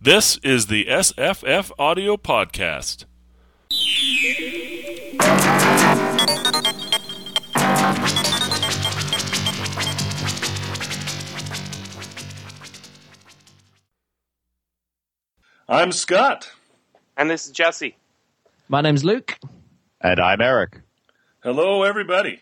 This is the SFF Audio Podcast. I'm Scott. And this is Jesse. My name's Luke. And I'm Eric. Hello, everybody.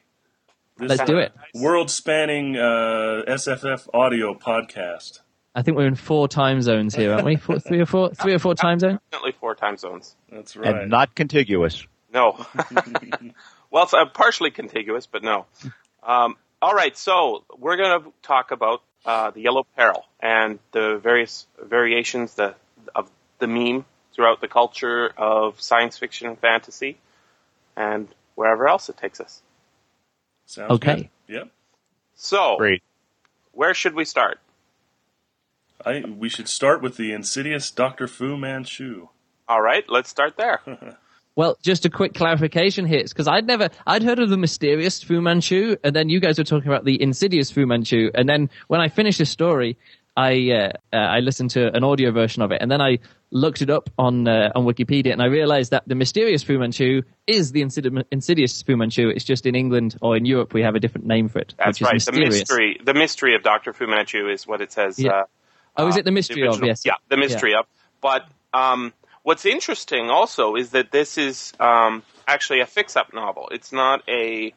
This Let's do it. World spanning uh, SFF audio podcast. I think we're in four time zones here, aren't we? Four, three or four, three or four time zones. Definitely four time zones. That's right. And not contiguous. No. well, it's uh, partially contiguous, but no. Um, all right, so we're going to talk about uh, the yellow peril and the various variations the, of the meme throughout the culture of science fiction and fantasy, and wherever else it takes us. Sounds Okay. good. Yep. So, Great. where should we start? I, we should start with the insidious Dr. Fu Manchu. All right, let's start there. Well, just a quick clarification here, because I'd never, I'd heard of the mysterious Fu Manchu, and then you guys were talking about the insidious Fu Manchu, and then when I finished the story, I uh, uh, I listened to an audio version of it, and then I looked it up on uh, on Wikipedia, and I realized that the mysterious Fu Manchu is the insidi- insidious Fu Manchu. It's just in England or in Europe we have a different name for it, That's which is right. mysterious. The mystery, the mystery of Doctor Fu Manchu is what it says. Yeah. Oh, is uh, it the mystery of? original- Yes. Yeah, the mystery of. But um, what's interesting also is that this is um, actually a fix-up novel. It's not a,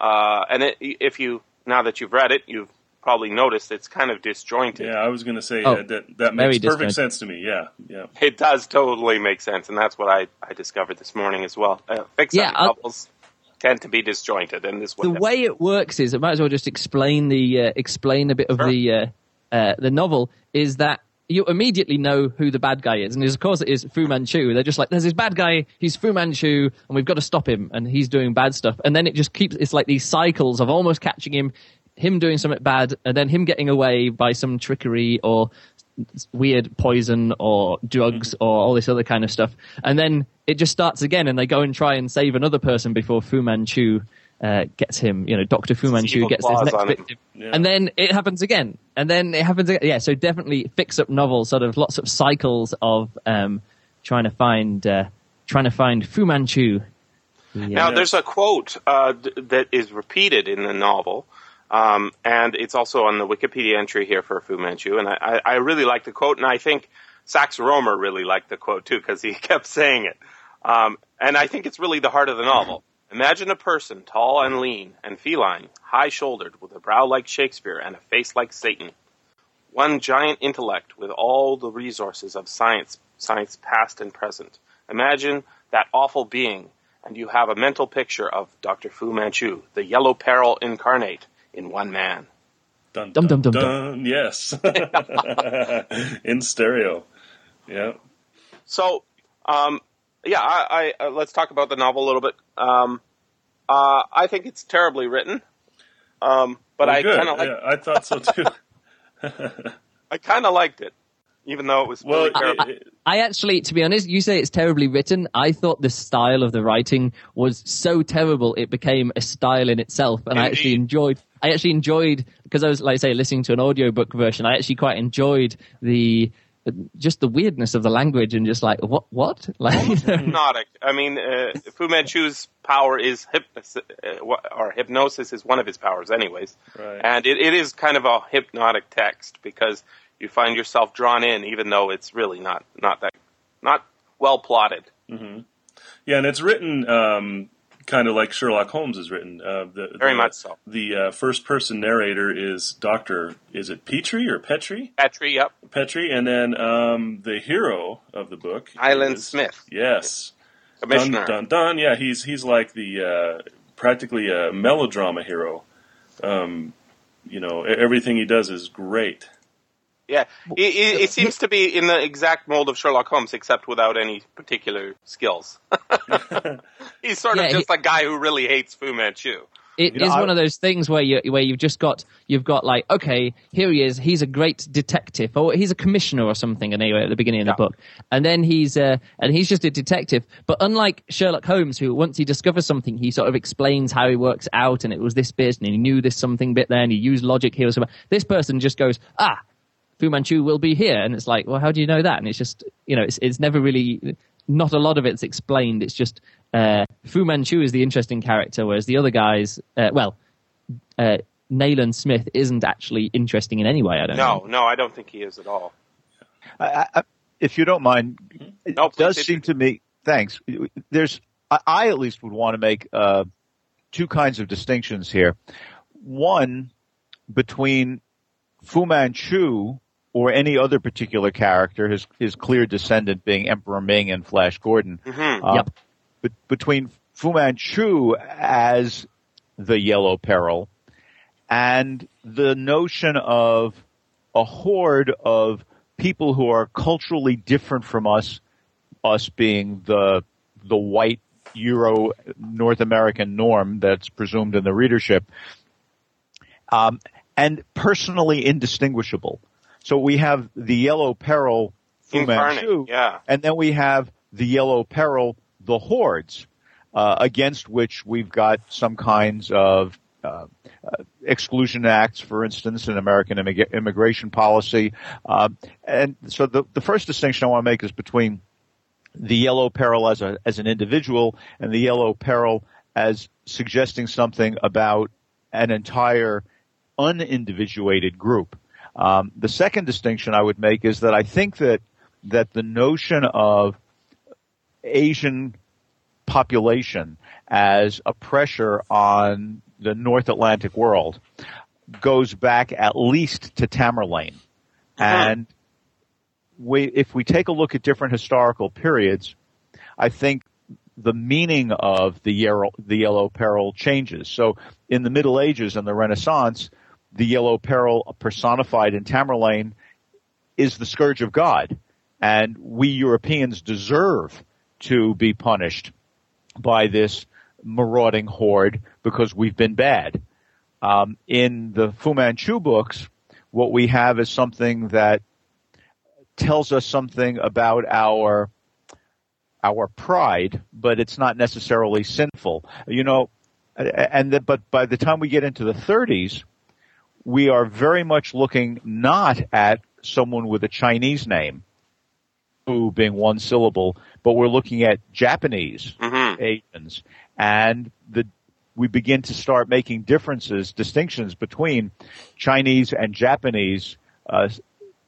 uh, and it, if you now that you've read it, you've probably noticed it's kind of disjointed. Yeah, I was going to say Oh, uh, that that makes perfect disjointed. sense to me. Yeah, yeah. It does totally make sense, and that's what I, I discovered this morning as well. Uh, fix-up Yeah, I'll- novels tend to be disjointed, in this way. the way it works is, I might as well just explain the uh, explain a bit of Sure. the uh, uh, the novel. Is that you immediately know who the bad guy is, and of course it is Fu Manchu. They're just like, there's this bad guy, he's Fu Manchu, and we've got to stop him, and he's doing bad stuff. And then it just keeps it's like these cycles of almost catching him, him doing something bad, and then him getting away by some trickery or weird poison or drugs or all this other kind of stuff. And then it just starts again, and they go and try and save another person before Fu Manchu uh, gets him. You know, Doctor Fu Manchu gets his next victim, Yeah. and then it happens again, and then it happens again. Yeah, so definitely fix up novels, sort of lots of cycles of um, trying to find uh, trying to find Fu Manchu. Now, there's a quote uh, that is repeated in the novel, um, and it's also on the Wikipedia entry here for Fu Manchu. And I, I, I really like the quote, and I think Sax Rohmer really liked the quote too because he kept saying it. Um, and I think it's really the heart of the novel. Imagine a person tall and lean and feline, high-shouldered, with a brow like Shakespeare and a face like Satan. One giant intellect with all the resources of science, science past and present. Imagine that awful being, and you have a mental picture of Dr. Fu Manchu, the yellow peril incarnate, in one man. Dun, Dum, dun, dum, dun, dum, Yes. In stereo. Yeah. So, um, yeah, I, I, uh, let's talk about the novel a little bit. Um, uh, I think it's terribly written, um, but Well, I kind of like, yeah, I thought so too. I kind of liked it, even though it was well, really it- terrible. it- I actually, to be honest, you say it's terribly written. I thought the style of the writing was so terrible it became a style in itself, and I actually enjoyed. I actually enjoyed because I was, like I say, listening to an audiobook version. I actually quite enjoyed the just the weirdness of the language and just like what what like hypnotic. I mean, uh, Fu Manchu's power is hypnosis, uh, or hypnosis is one of his powers, anyways. Right. And it, it is kind of a hypnotic text because you find yourself drawn in, even though it's really not not that not well plotted. yeah, and it's written um, kind of like Sherlock Holmes is written. Uh, the, Very the, much so. The uh, first person narrator is Doctor. Is it Petrie or Petrie? Petrie, yep. Petrie, and then um, the hero of the book, Island is- Smith, Yes. commissioner. Dun, dun, dun. Yeah, he's he's like the uh, practically a melodrama hero. Um, you know, everything he does is great. Yeah, it, it, it seems to be in the exact mold of Sherlock Holmes, except without any particular skills. He's sort of Yeah, just a guy who really hates Fu Manchu. It You know, is I- one of those things where you where you've just got you've got like okay here he is he's a great detective or he's a commissioner or something anyway at the beginning of Yeah. the book and then he's uh, and he's just a detective but unlike Sherlock Holmes who once he discovers something he sort of explains how he works out and it was this bit and he knew this something bit there and he used logic here or something this person just goes ah Fu Manchu will be here, and it's like, well, how do you know that? And it's just, you know, it's it's never really, not a lot of it's explained. It's just uh, Fu Manchu is the interesting character, whereas the other guys, uh, well, uh, Nayland Smith isn't actually interesting in any way. I don't. No, think. no, I don't think he is at all. I, I, if you don't mind, it No, please, does seem to me. Thanks. There's, I, I at least would want to make uh, two kinds of distinctions here. One between Fu Manchu or any other particular character, his his clear descendant being Emperor Ming and Flash Gordon. Mhm. Uh, Yep. But between Fu Manchu as the Yellow Peril and the notion of a horde of people who are culturally different from us, us being the the white Euro North American norm that's presumed in the readership, um, and personally indistinguishable. So we have the Yellow Peril, Fu Incarnate, Manchu, yeah. and then we have the Yellow Peril, the hordes, uh, against which we've got some kinds of uh, uh, exclusion acts, for instance, in American immig- immigration policy. Um, and so the, the first distinction I want to make is between the Yellow Peril as a as an individual and the Yellow Peril as suggesting something about an entire unindividuated group. Um, the second distinction I would make is that I think that that the notion of Asian population as a pressure on the North Atlantic world goes back at least to Tamerlane. And we, if we take a look at different historical periods, I think the meaning of the yellow, the yellow peril changes. So in the Middle Ages and the Renaissance, the yellow peril personified in Tamerlane is the scourge of God. And we Europeans deserve to be punished by this marauding horde because we've been bad. Um, in the Fu Manchu books, what we have is something that tells us something about our our pride, but it's not necessarily sinful. You know, and the, but by the time we get into the 30s, we are very much looking not at someone with a Chinese name, who being one syllable, but we're looking at Japanese Mhm. Asians, and the we begin to start making differences, distinctions between Chinese and Japanese uh,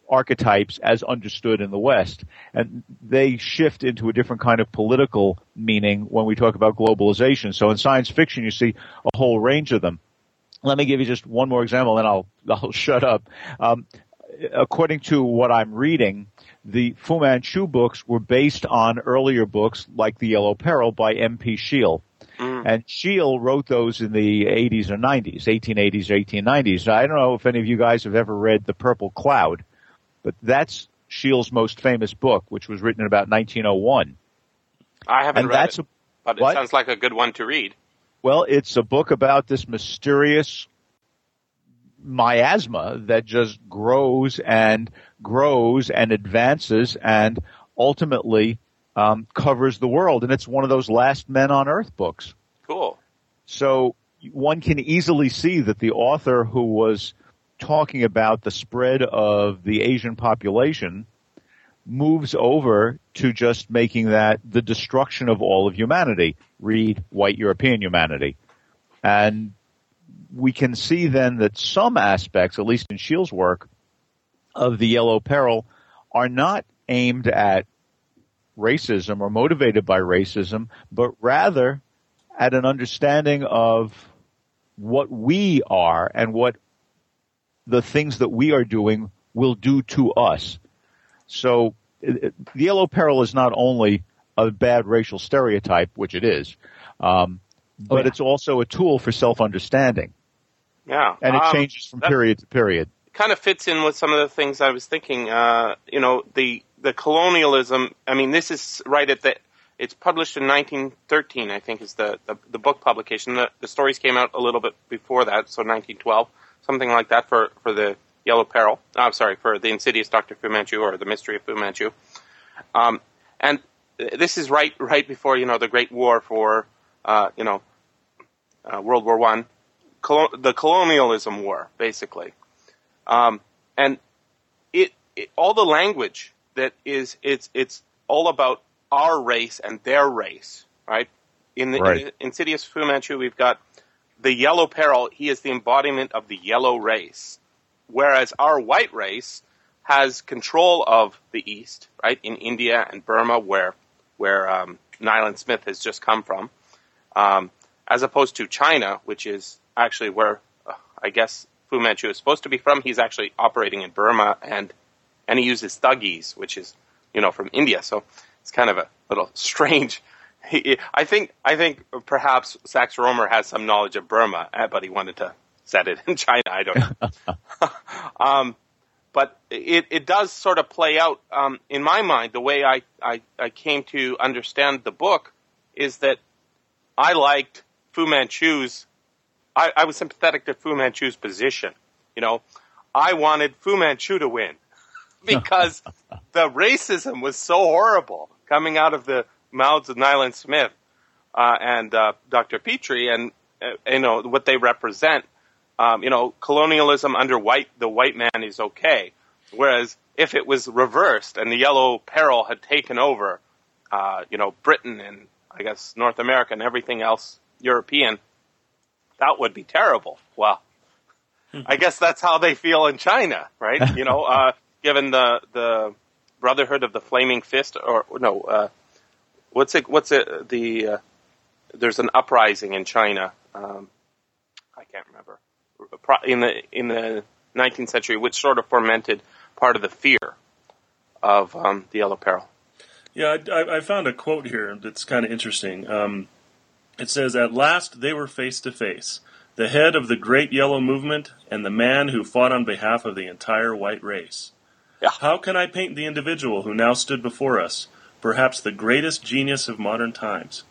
archetypes as understood in the West, and they shift into a different kind of political meaning when we talk about globalization. So in science fiction, you see a whole range of them. Let me give you just one more example, and I'll I'll shut up. Um, according to what I'm reading, the Fu Manchu books were based on earlier books like The Yellow Peril by M.P. Shiel. And Shiel wrote those in the 80s or 90s, 1880s or 1890s. Now, I don't know if any of you guys have ever read The Purple Cloud, but that's Shiel's most famous book, which was written in about 1901. I haven't And read that's it, a, but what? it sounds like a good one to read. Well, it's a book about this mysterious miasma that just grows and grows and advances and ultimately um, covers the world. And it's one of those last men on earth books. Cool. So one can easily see that the author who was talking about the spread of the Asian population moves over to just making that the destruction of all of humanity. Read white European humanity. And we can see then that some aspects, at least in Shiel's work, of the Yellow Peril are not aimed at racism or motivated by racism, but rather at an understanding of what we are and what the things that we are doing will do to us. So it- it- the yellow peril is not only a bad racial stereotype, which it is, um, but yeah. it's also a tool for self-understanding, Yeah. and it Um, changes from period to period. kind of fits in with some of the things I was thinking. Uh, you know, the the colonialism. I mean, this is right at the. It's published in 1913, I think, is the the, the book publication. The, the stories came out a little bit before that, so 1912, something like that for for the Yellow Peril. Oh, I'm sorry, for the Insidious Doctor Fu Manchu or the Mystery of Fu Manchu. Um, and this is right right before you know the Great War for uh, you know uh, World War One, Colo- the colonialism war, basically. Um, and it it, all the language that is it's it's all about our race and their race, right? In the Right. in Insidious Fu Manchu, we've got the yellow peril. He is the embodiment of the yellow race, whereas our white race has control of the East, right? In India and Burma, where where um, Smith has just come from, um, as opposed to China, which is actually where uh, I guess Fu Manchu is supposed to be from. He's actually operating in Burma, and and he uses thuggees, which is you know from India. So it's kind of a little strange. I think I think perhaps Sax Rohmer has some knowledge of Burma, uh, but he wanted to set it in China. I don't know. um, but it, it does sort of play out um, in my mind. The way I, I, I came to understand the book is that I liked Fu Manchu's. I, I was sympathetic to Fu Manchu's position. You know, I wanted Fu Manchu to win because the racism was so horrible coming out of the mouths of Nayland Smith uh, and uh, Dr. Petrie, and uh, you know what they represent. Um, you know, colonialism under white the white man is okay, whereas if it was reversed and the yellow peril had taken over, uh, you know, Britain and I guess North America and everything else European, that would be terrible. Well, I guess that's how they feel in China, right? You know, uh, given the the Brotherhood of the Flaming Fist, or no, uh, what's it? What's it? The uh, there's an uprising in China. Um, I can't remember in the in the 19th century, which sort of fomented part of the fear of um, the Yellow Peril. Yeah, I, I- I found a quote here that's kind of interesting. Um, it says, At last they were face to face, the head of the great yellow movement and the man who fought on behalf of the entire white race. Yeah. How can I paint the individual who now stood before us, perhaps the greatest genius of modern times?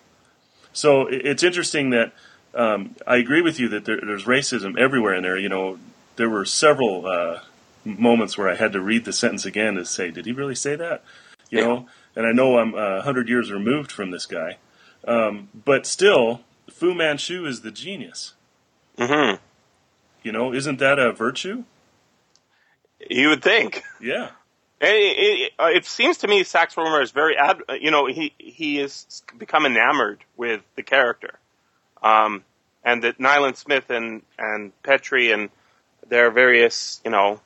So it's interesting that um, I agree with you that there, there's racism everywhere in there. You know, there were several uh, moments where I had to read the sentence again to say, did he really say that? You Yeah. know, and I know I'm a hundred years removed from this guy, um, but still, Fu Manchu is the genius. hmm You know, isn't that a virtue? You would think. Yeah. It, it, uh, it seems to me Sax Rohmer is very, ad, you know, he he has become enamored with the character, um, and that Nayland Smith and and Petrie and their various, you know,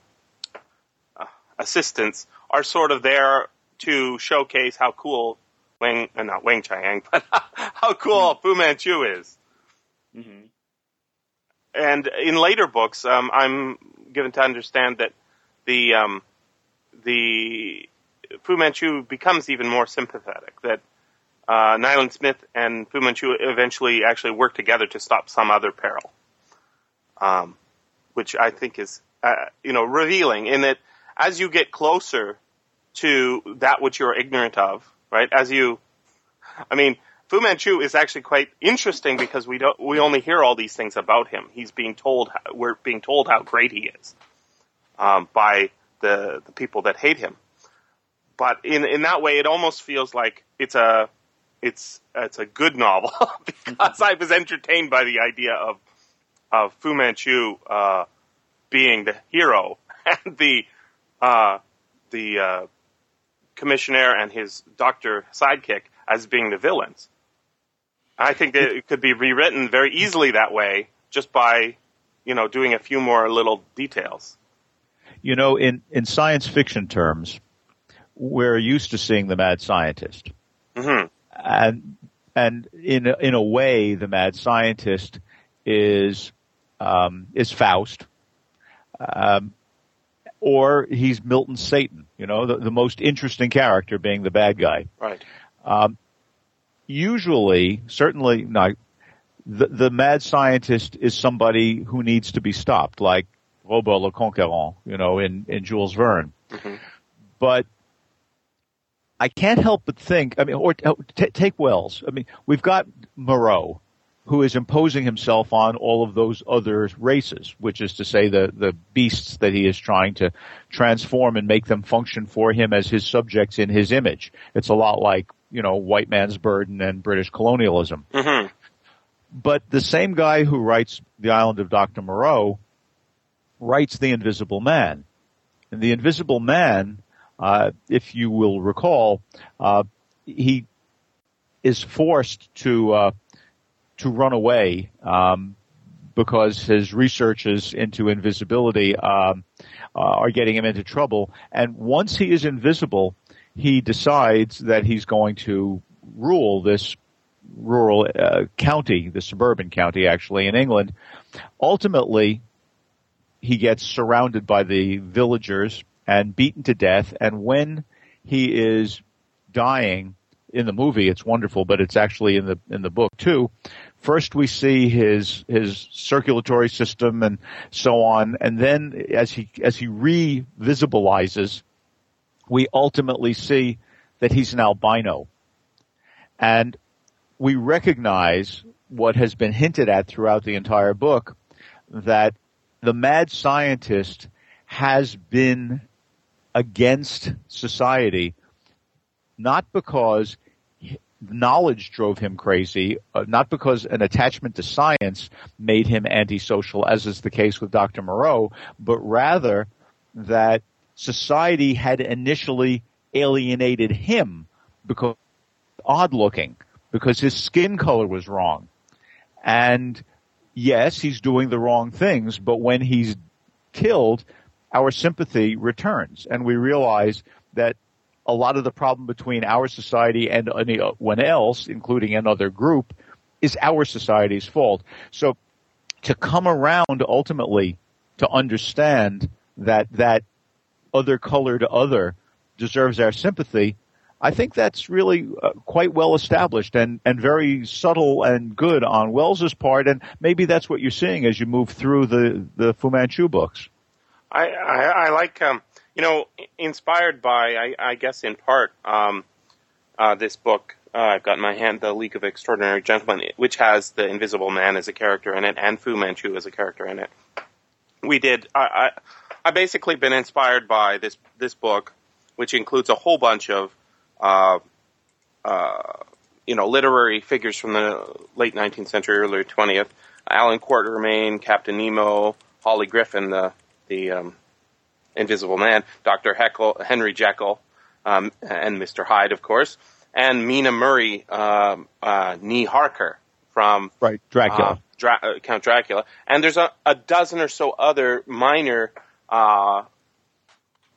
uh, assistants are sort of there to showcase how cool Wang, uh, not Weng Chiang, but how cool Fu Manchu is. hmm And in later books, um, I'm given to understand that the um, the Fu Manchu becomes even more sympathetic. That uh, Smith and Fu Manchu eventually actually work together to stop some other peril, um, which I think is uh, you know revealing in that as you get closer to that which you're ignorant of, right? As you, I mean, Fu Manchu is actually quite interesting because we don't we only hear all these things about him. He's being told we're being told how great he is um, by the the people that hate him. But in in that way, it almost feels like it's a it's it's a good novel because I was entertained by the idea of of Fu Manchu uh, being the hero and the uh, the uh, commissioner and his doctor sidekick as being the villains. I think that it could be rewritten very easily that way just by you know doing a few more little details. You know, in, in science fiction terms, we're used to seeing the mad scientist. hmm And, and in, a- in a way, the mad scientist is, um, is Faust. Um, or he's Milton Satan, you know, the, the most interesting character being the bad guy. Right. Um, usually, certainly not, the, the mad scientist is somebody who needs to be stopped, like Robur le Conquérant, you know, in, in Jules Verne. Mhm. But I can't help but think, I mean, or t- take Wells. I mean, we've got Moreau, who is imposing himself on all of those other races, which is to say the, the beasts that he is trying to transform and make them function for him as his subjects in his image. It's a lot like, you know, white man's burden and British colonialism. hmm But the same guy who writes The Island of Dr. Moreau writes The Invisible Man. And the Invisible Man, uh, if you will recall, uh, he is forced to uh, to run away um, because his researches into invisibility um, uh, are getting him into trouble. And once he is invisible, he decides that he's going to rule this rural uh, county, the suburban county actually in England. Ultimately, he gets surrounded by the villagers and beaten to death. And when he is dying in the movie, it's wonderful, but it's actually in the in the book too. First, we see his his circulatory system and so on, and then as he as he re-visibilizes, we ultimately see that he's an albino, and we recognize what has been hinted at throughout the entire book that the mad scientist has been against society, not because knowledge drove him crazy, uh, not because an attachment to science made him antisocial, as is the case with Dr. Moreau, but rather that society had initially alienated him because odd looking, because his skin color was wrong. And yes, he's doing the wrong things, but when he's killed, our sympathy returns and we realize that a lot of the problem between our society and anyone else, including another group, is our society's fault. So to come around ultimately to understand that that other colored other deserves our sympathy I think that's really uh, quite well established and, and very subtle and good on Wells's part, and maybe that's what you're seeing as you move through the, the Fu Manchu books. I, I, I like, um, you know, inspired by, I, I guess in part, um, uh, this book uh, I've got in my hand, The League of Extraordinary Gentlemen, which has the Invisible Man as a character in it and Fu Manchu as a character in it. We did, I, I, I basically been inspired by this, this book, which includes a whole bunch of uh, uh, you know, literary figures from the late 19th century, early 20th. Allan Quatermain, Captain Nemo, Hawley Griffin, the the um, Invisible Man, Doctor Heckle, Henry Jekyll, um, and Mister Hyde, of course, and Mina Murray, um, uh, Nee Harker from right Dracula, uh, Dra- uh, Count Dracula, and there's a, a, dozen or so other minor uh,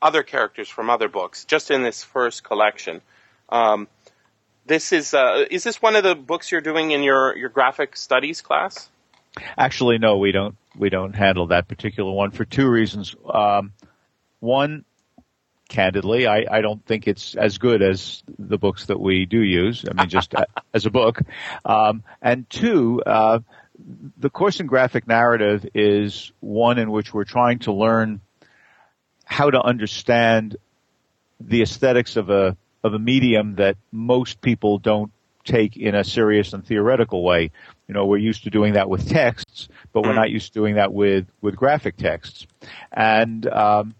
other characters from other books, just in this first collection. Um, this is uh, is this one of the books you're doing in your your graphic studies class? Actually, no, we don't we don't handle that particular one for two reasons. Um, one, candidly, I, I don't think it's as good as the books that we do use. I mean, just as a book. Um, and two, uh, the course in graphic narrative is one in which we're trying to learn how to understand the aesthetics of a of a medium that most people don't take in a serious and theoretical way. You know, we're used to doing that with texts, but we're mm. not used to doing that with, with graphic texts. And, um,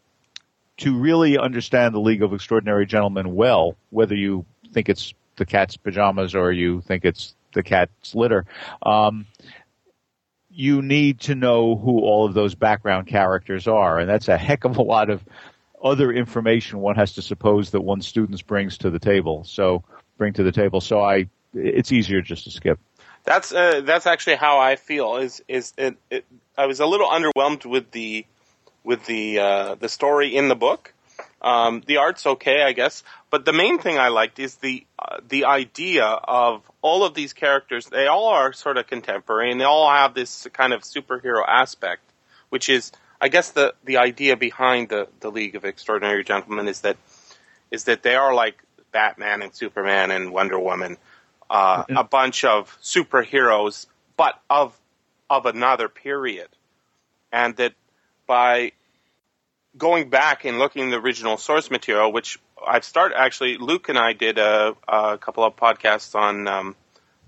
to really understand the League of Extraordinary Gentlemen well, whether you think it's the cat's pajamas or you think it's the cat's litter, um, you need to know who all of those background characters are, and that's a heck of a lot of other information one has to suppose that one students brings to the table. So bring to the table. So I, it's easier just to skip. That's uh, that's actually how I feel. Is is it, it, I was a little underwhelmed with the with the uh, the story in the book. Um, the art's okay, I guess, but the main thing I liked is the uh, the idea of all of these characters. They all are sort of contemporary, and they all have this kind of superhero aspect, which is I guess the the idea behind the the League of Extraordinary Gentlemen is that is that they are like Batman and Superman and Wonder Woman, uh, a bunch of superheroes, but of of another period, and that by going back and looking at the original source material, which I've started actually, Luke and I did a, a couple of podcasts on um,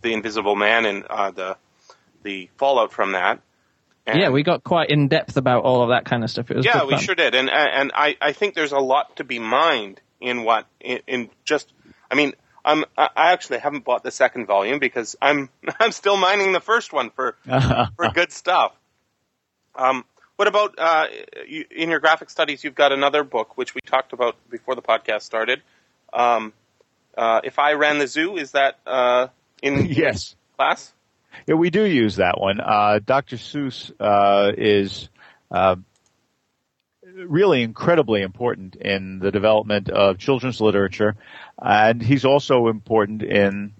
the Invisible Man and uh, the the fallout from that. And yeah, we got quite in depth about all of that kind of stuff. It was yeah, we sure did, and and I I think there's a lot to be mined in what in, in just I mean I'm I actually haven't bought the second volume because I'm I'm still mining the first one for for good stuff. Um, What about uh, you, in your graphic studies? You've got another book which we talked about before the podcast started. Um, uh, if I ran the zoo, is that uh, in yes class? Yeah, we do use that one. Uh, Dr. Seuss uh, is uh, really incredibly important in the development of children's literature, and he's also important in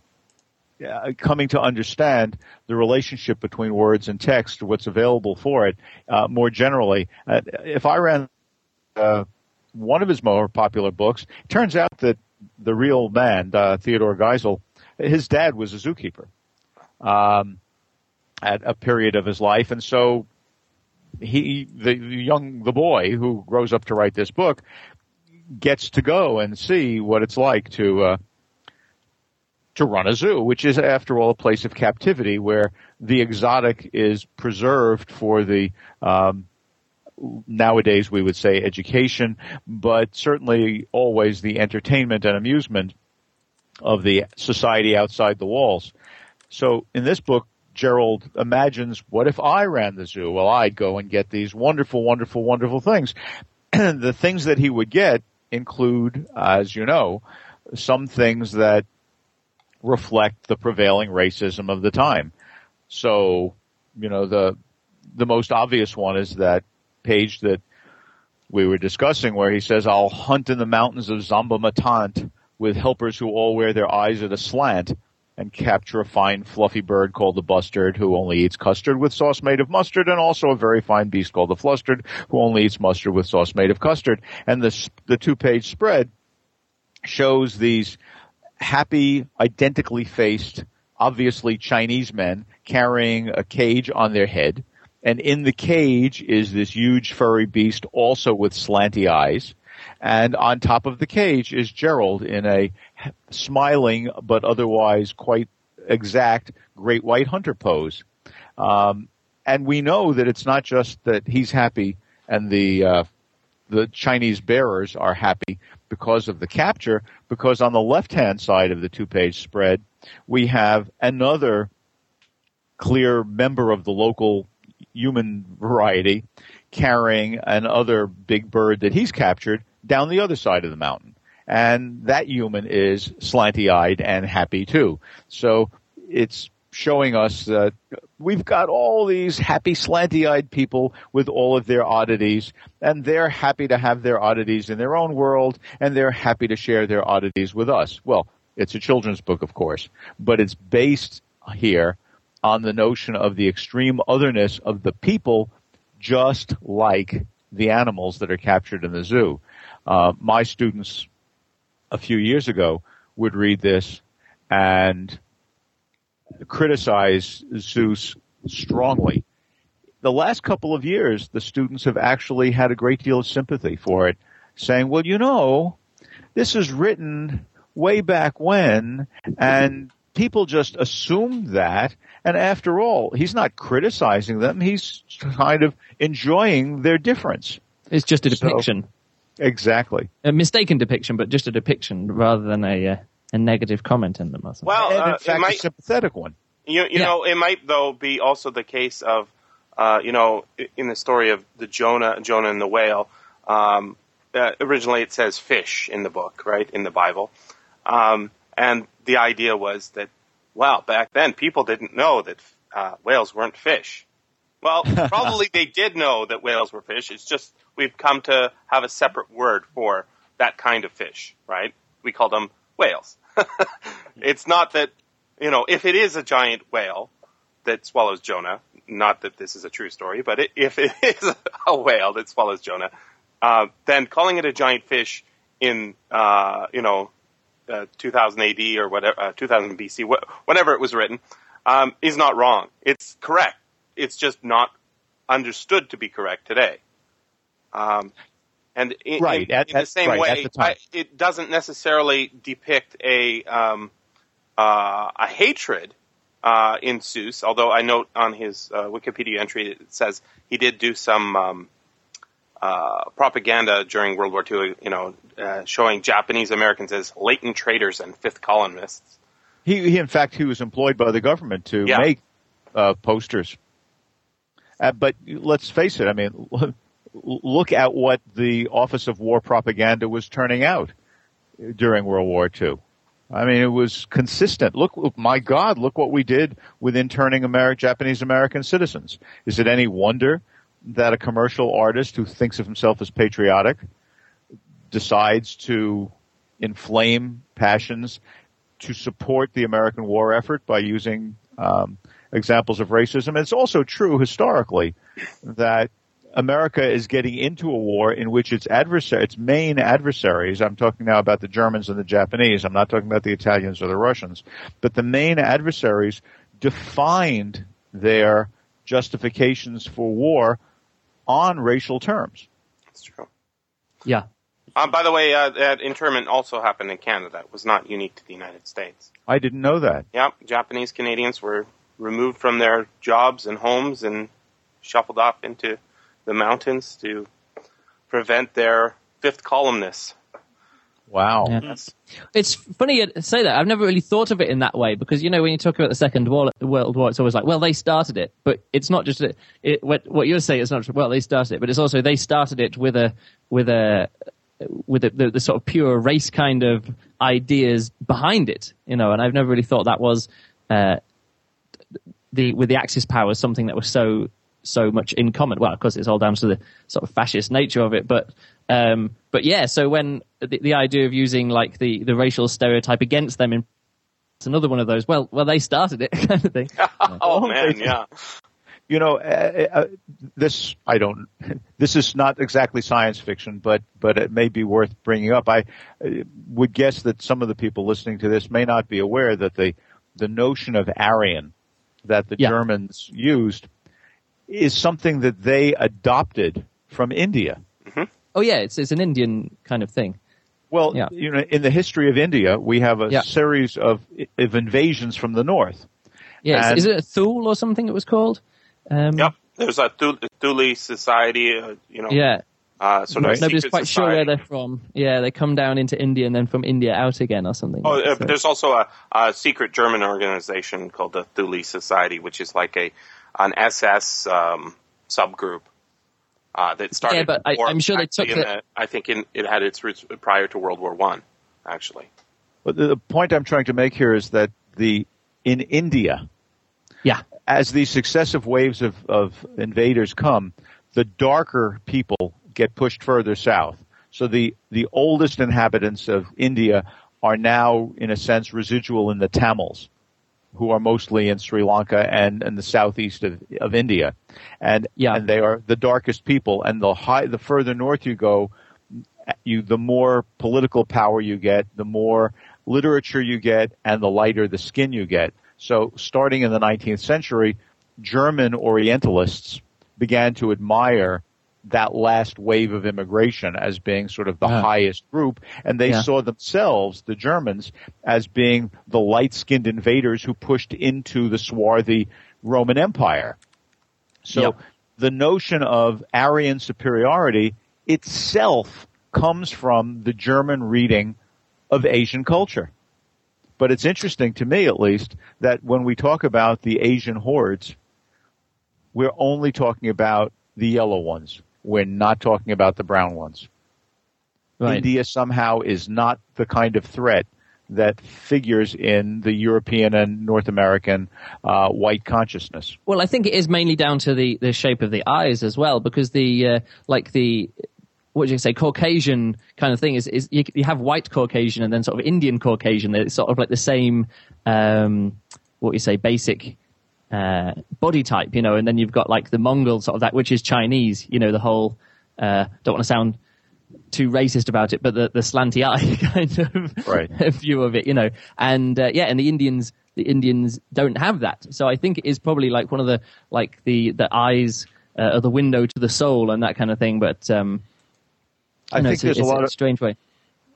uh, coming to understand the relationship between words and text, what's available for it, uh, more generally. Uh, if I ran uh, one of his more popular books, it turns out that the real man, uh, Theodore Geisel, his dad was a zookeeper um, at a period of his life, and so he, the young, the boy who grows up to write this book, gets to go and see what it's like to uh, to run a zoo, which is, after all, a place of captivity where the exotic is preserved for the um, nowadays we would say education, but certainly always the entertainment and amusement of the society outside the walls. So in this book, Gerald imagines, what if I ran the zoo? Well, I'd go and get these wonderful, wonderful, wonderful things. And the things that he would get include, as you know, some things that reflect the prevailing racism of the time. So, you know, the, the most obvious one is that page that we were discussing where he says, I'll hunt in the mountains of Zomba-Matant with helpers who all wear their eyes at a slant and capture a fine fluffy bird called the bustard who only eats custard with sauce made of mustard and also a very fine beast called the flustered who only eats mustard with sauce made of custard. And the, the two page spread shows these happy, identically faced, obviously Chinese men carrying a cage on their head. And in the cage is this huge furry beast also with slanty eyes. And on top of the cage is Gerald in a smiling but otherwise quite exact great white hunter pose. Um, and we know that it's not just that he's happy and the uh, the Chinese bearers are happy because of the capture, because on the left hand side of the two page spread, we have another clear member of the local human variety carrying another big bird that he's captured down the other side of the mountain. And that human is slanty eyed and happy too. So it's showing us that we've got all these happy slanty-eyed people with all of their oddities and they're happy to have their oddities in their own world and they're happy to share their oddities with us. Well, it's a children's book, of course, but it's based here on the notion of the extreme otherness of the people just like the animals that are captured in the zoo. Uh, my students a few years ago would read this and criticize Seuss strongly. The last couple of years, the students have actually had a great deal of sympathy for it, saying, well, you know, this is written way back when, and people just assumed that, and after all, he's not criticizing them, he's kind of enjoying their difference. It's just a depiction. So, exactly. A mistaken depiction, but just a depiction rather than a, uh, a negative comment in them. Or something. Well, and in uh, fact, might, a sympathetic one. You, you yeah. know, it might though be also the case of, uh, you know, in the story of the Jonah, Jonah and the whale. Um, uh, originally, it says fish in the book, right in the Bible, um, and the idea was that, well, back then people didn't know that uh, whales weren't fish. Well, probably they did know that whales were fish. It's just we've come to have a separate word for that kind of fish, right? We call them whales. it's not that, you know, if it is a giant whale that swallows Jonah, not that this is a true story, but it, if it is a whale that swallows Jonah, uh, then calling it a giant fish in, uh, you know, uh, 2000 AD or whatever, uh, 2000 BC, wh- whenever it was written, um, is not wrong. It's correct. It's just not understood to be correct today. Um, and in, right. in, at, in the same right, way, the I, it doesn't necessarily depict a um, uh, a hatred uh, in Seuss. Although I note on his uh, Wikipedia entry it says he did do some um, uh, propaganda during World War II. You know, uh, showing Japanese Americans as latent traitors and fifth columnists. He, he in fact, he was employed by the government to Yeah. make uh, posters Uh, but let's face it. I mean, look at what the Office of War Propaganda was turning out during World War II. I mean, it was consistent. Look, my God, look what we did with interning Ameri- Japanese American citizens. Is it any wonder that a commercial artist who thinks of himself as patriotic decides to inflame passions to support the American war effort by using um, examples of racism? It's also true historically that America is getting into a war in which its adversary, its main adversaries, I'm talking now about the Germans and the Japanese, I'm not talking about the Italians or the Russians, but the main adversaries defined their justifications for war on racial terms. That's true. Yeah. Um, by the way, uh, that internment also happened in Canada. It was not unique to the United States. I didn't know that. Yep, Japanese Canadians were removed from their jobs and homes and shuffled off into the mountains to prevent their fifth columnists. Wow. Yeah. It's funny you say that. I've never really thought of it in that way because, you know, when you talk about the Second World War, it's always like, well, they started it. But it's not just a, it, what, what you're saying is not, well, they started it, but it's also they started it with a, with a, with the, the, the, sort of pure race kind of ideas behind it, you know, and I've never really thought that was, uh, the, with the Axis powers, something that was so so much in common. Well, of course, it's all down to the sort of fascist nature of it, but um, but yeah. So when the, the idea of using like the, the racial stereotype against them in it's another one of those. Well, well, they started it kind of thing. oh man, yeah. You know, uh, uh, this I don't. This is not exactly science fiction, but but it may be worth bringing up. I uh, would guess that some of the people listening to this may not be aware that the the notion of Aryan that the Yeah. Germans used is something that they adopted from India. oh yeah, it's it's an Indian kind of thing. Well, Yeah. you know, in the history of India, we have a Yeah. series of, of invasions from the north. Yeah, it's- And- is it a Thule or something it was called? Um, Yep. There's a Thule, Thule society, uh, you know, Yeah, uh, sort of nobody's secret quite sure where they're from. Yeah, they come down into India and then from India out again or something. Oh, uh, So- but there's also a, a secret German organization called the Thule Society, which is like a an SS um, subgroup uh, that started. Yeah, but I, I'm sure they took in the- I think in, it had its roots prior to World War One, actually. But the, the point I'm trying to make here is that the in India, yeah, as these successive waves of, of invaders come, the darker people get pushed further south. So the, the oldest inhabitants of India are now, in a sense, residual in the Tamils, who are mostly in Sri Lanka and, and the southeast of, of India. And, Yeah. and they are the darkest people. And the high, the further north you go, you, the more political power you get, the more literature you get, and the lighter the skin you get. So starting in the 19th century, German Orientalists began to admire that last wave of immigration as being sort of the Yeah. highest group, and they Yeah. saw themselves, the Germans, as being the light-skinned invaders who pushed into the swarthy Roman Empire. So Yep. the notion of Aryan superiority itself comes from the German reading of Asian culture. But it's interesting to me, at least, that when we talk about the Asian hordes, we're only talking about the yellow ones. We're not talking about the brown ones. right. India somehow is not the kind of threat that figures in the European and North American uh, white consciousness. Well, I think it is mainly down to the, the shape of the eyes as well, because the uh, like the what do you say Caucasian kind of thing is is you, you have white Caucasian and then sort of Indian Caucasian. It's sort of like the same um, what do you say basic uh, body type, you know, and then you've got like the Mongol sort of that, which is Chinese, you know, the whole uh, don't want to sound too racist about it, but the, the slanty eye kind of Right. view of it, you know. And uh, yeah, and the Indians, the Indians don't have that. So I think it is probably like one of the like the the eyes uh, are the window to the soul and that kind of thing. But um, I know, think it's, there's it's a lot of strange way.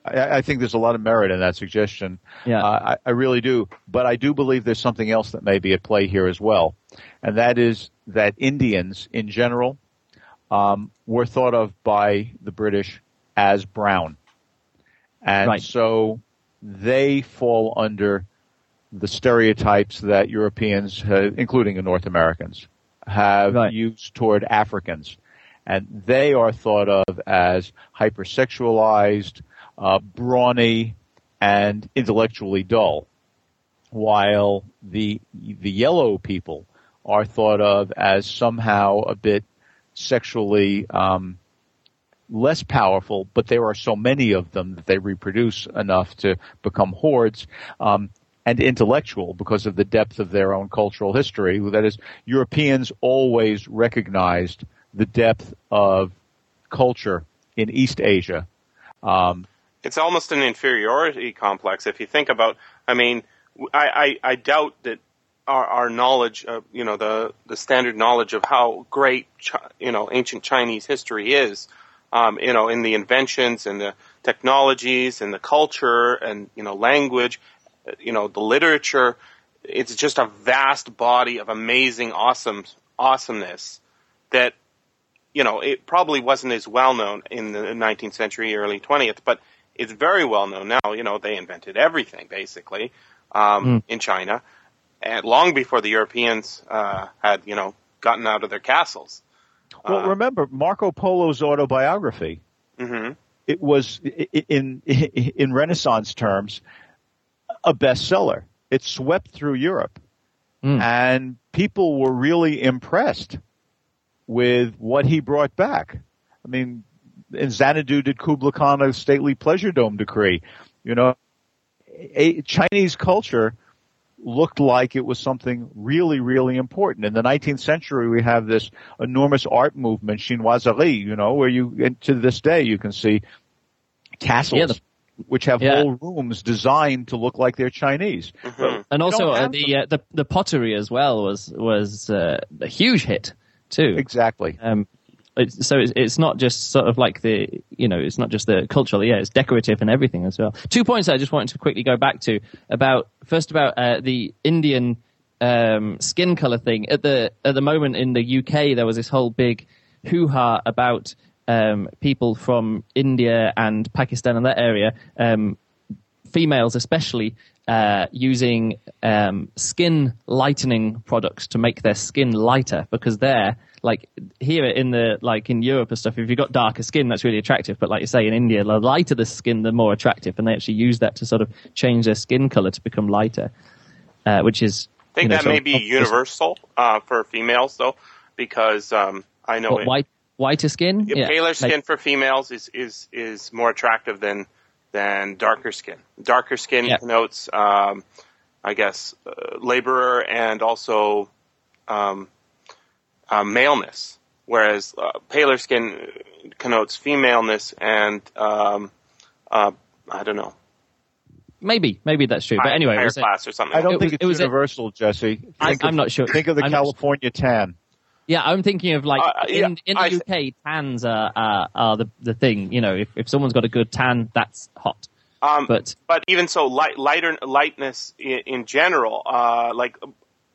I, I think there's a lot of merit in that suggestion. Yeah. Uh, I, I really do. But I do believe there's something else that may be at play here as well. And that is that Indians in general um, were thought of by the British as brown. And Right. so they fall under the stereotypes that Europeans, uh, including the North Americans, have Right. used toward Africans. And they are thought of as hypersexualized, uh, brawny, and intellectually dull. While the, the yellow people are thought of as somehow a bit sexually, um, less powerful, but there are so many of them that they reproduce enough to become hordes, um, and intellectual because of the depth of their own cultural history. That is, Europeans always recognized the depth of culture in East Asia. Um, it's almost an inferiority complex if you think about. I mean, I, I, I doubt that our, our knowledge, of, you know, the the standard knowledge of how great, you know, ancient Chinese history is, um, you know, in the inventions and the technologies and the culture and you know language, you know, the literature. It's just a vast body of amazing, awesome, awesomeness that you know, it probably wasn't as well known in the 19th century, early 20th, but it's very well known now. You know, they invented everything basically um, in China, and long before the Europeans uh, had, you know, gotten out of their castles. well, Uh, remember Marco Polo's autobiography. hmm It was i- i- in in Renaissance terms a bestseller. It swept through Europe, Mm. and people were really impressed with what he brought back. I mean, in Xanadu did Kubla Khan a stately pleasure dome decree. You know, a, Chinese culture looked like it was something really, really important. In the 19th century, we have this enormous art movement, chinoiserie, you know, where you, and to this day, you can see castles, Yeah, the- which have Yeah. whole rooms designed to look like they're Chinese. hmm And also uh, the, uh, the the pottery as well was was uh, a huge hit too. Exactly. Um, it's, so it's, it's not just sort of like the you know it's not just the cultural yeah it's decorative and everything as well. Two points I just wanted to quickly go back to about first about uh, the Indian um, skin color thing at the at the moment in the UK there was this whole big hoo ha about um, people from India and Pakistan and that area um, females especially uh, using um, skin lightening products to make their skin lighter because they're like here in the like in Europe and stuff. If you've got darker skin, that's really attractive. But like you say in India, the lighter the skin, the more attractive, and they actually use that to sort of change their skin color to become lighter, uh, which is. I think you know, that may of- be universal uh, for females, though, because um, I know What, it, white whiter skin, Yeah, paler like- skin for females is, is, is more attractive than than darker skin. Darker skin Yeah. connotes, um, I guess, uh, laborer and also um, uh, maleness, whereas uh, paler skin connotes femaleness and um, uh, I don't know, maybe maybe that's true. But anyway, it higher was a- class or something. I don't It think was- it's it was a- universal, Jesse. I- Think of- I'm not sure. Think of the I'm not- California tan. Yeah, I'm thinking of like Uh, yeah, in, in the I- UK, tans are, are are the the thing. You know, if if someone's got a good tan, that's hot. Um, But but even so, light, lighter lightness in, in general, uh, like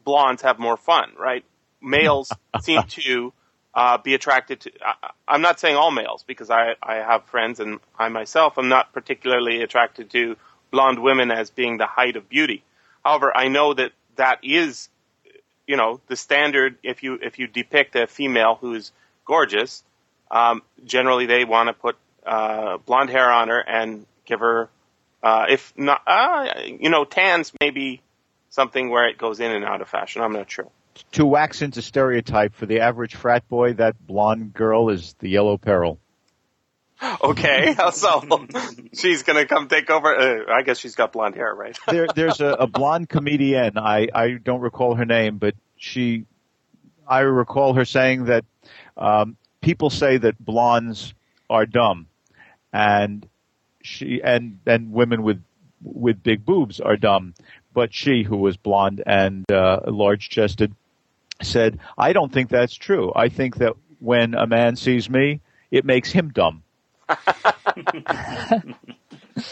blondes have more fun, right? Males seem to uh, be attracted to. I, I'm not saying all males because I I have friends and I myself am not particularly attracted to blonde women as being the height of beauty. However, I know that that is, you know, the standard. If you if you depict a female who's gorgeous, um, generally they want to put uh, blonde hair on her and give her, uh, if not, uh, you know, tans maybe something where it goes in and out of fashion. I'm not sure. To wax into stereotype for the average frat boy, that blonde girl is the yellow peril. Okay, so she's gonna come take over. Uh, I guess she's got blonde hair, right? There, there's a, a blonde comedian. I, I don't recall her name, but she, I recall her saying that um, people say that blondes are dumb, and she and and women with with big boobs are dumb. But she, who was blonde and uh, large chested, said, "I don't think that's true. I think that when a man sees me, it makes him dumb."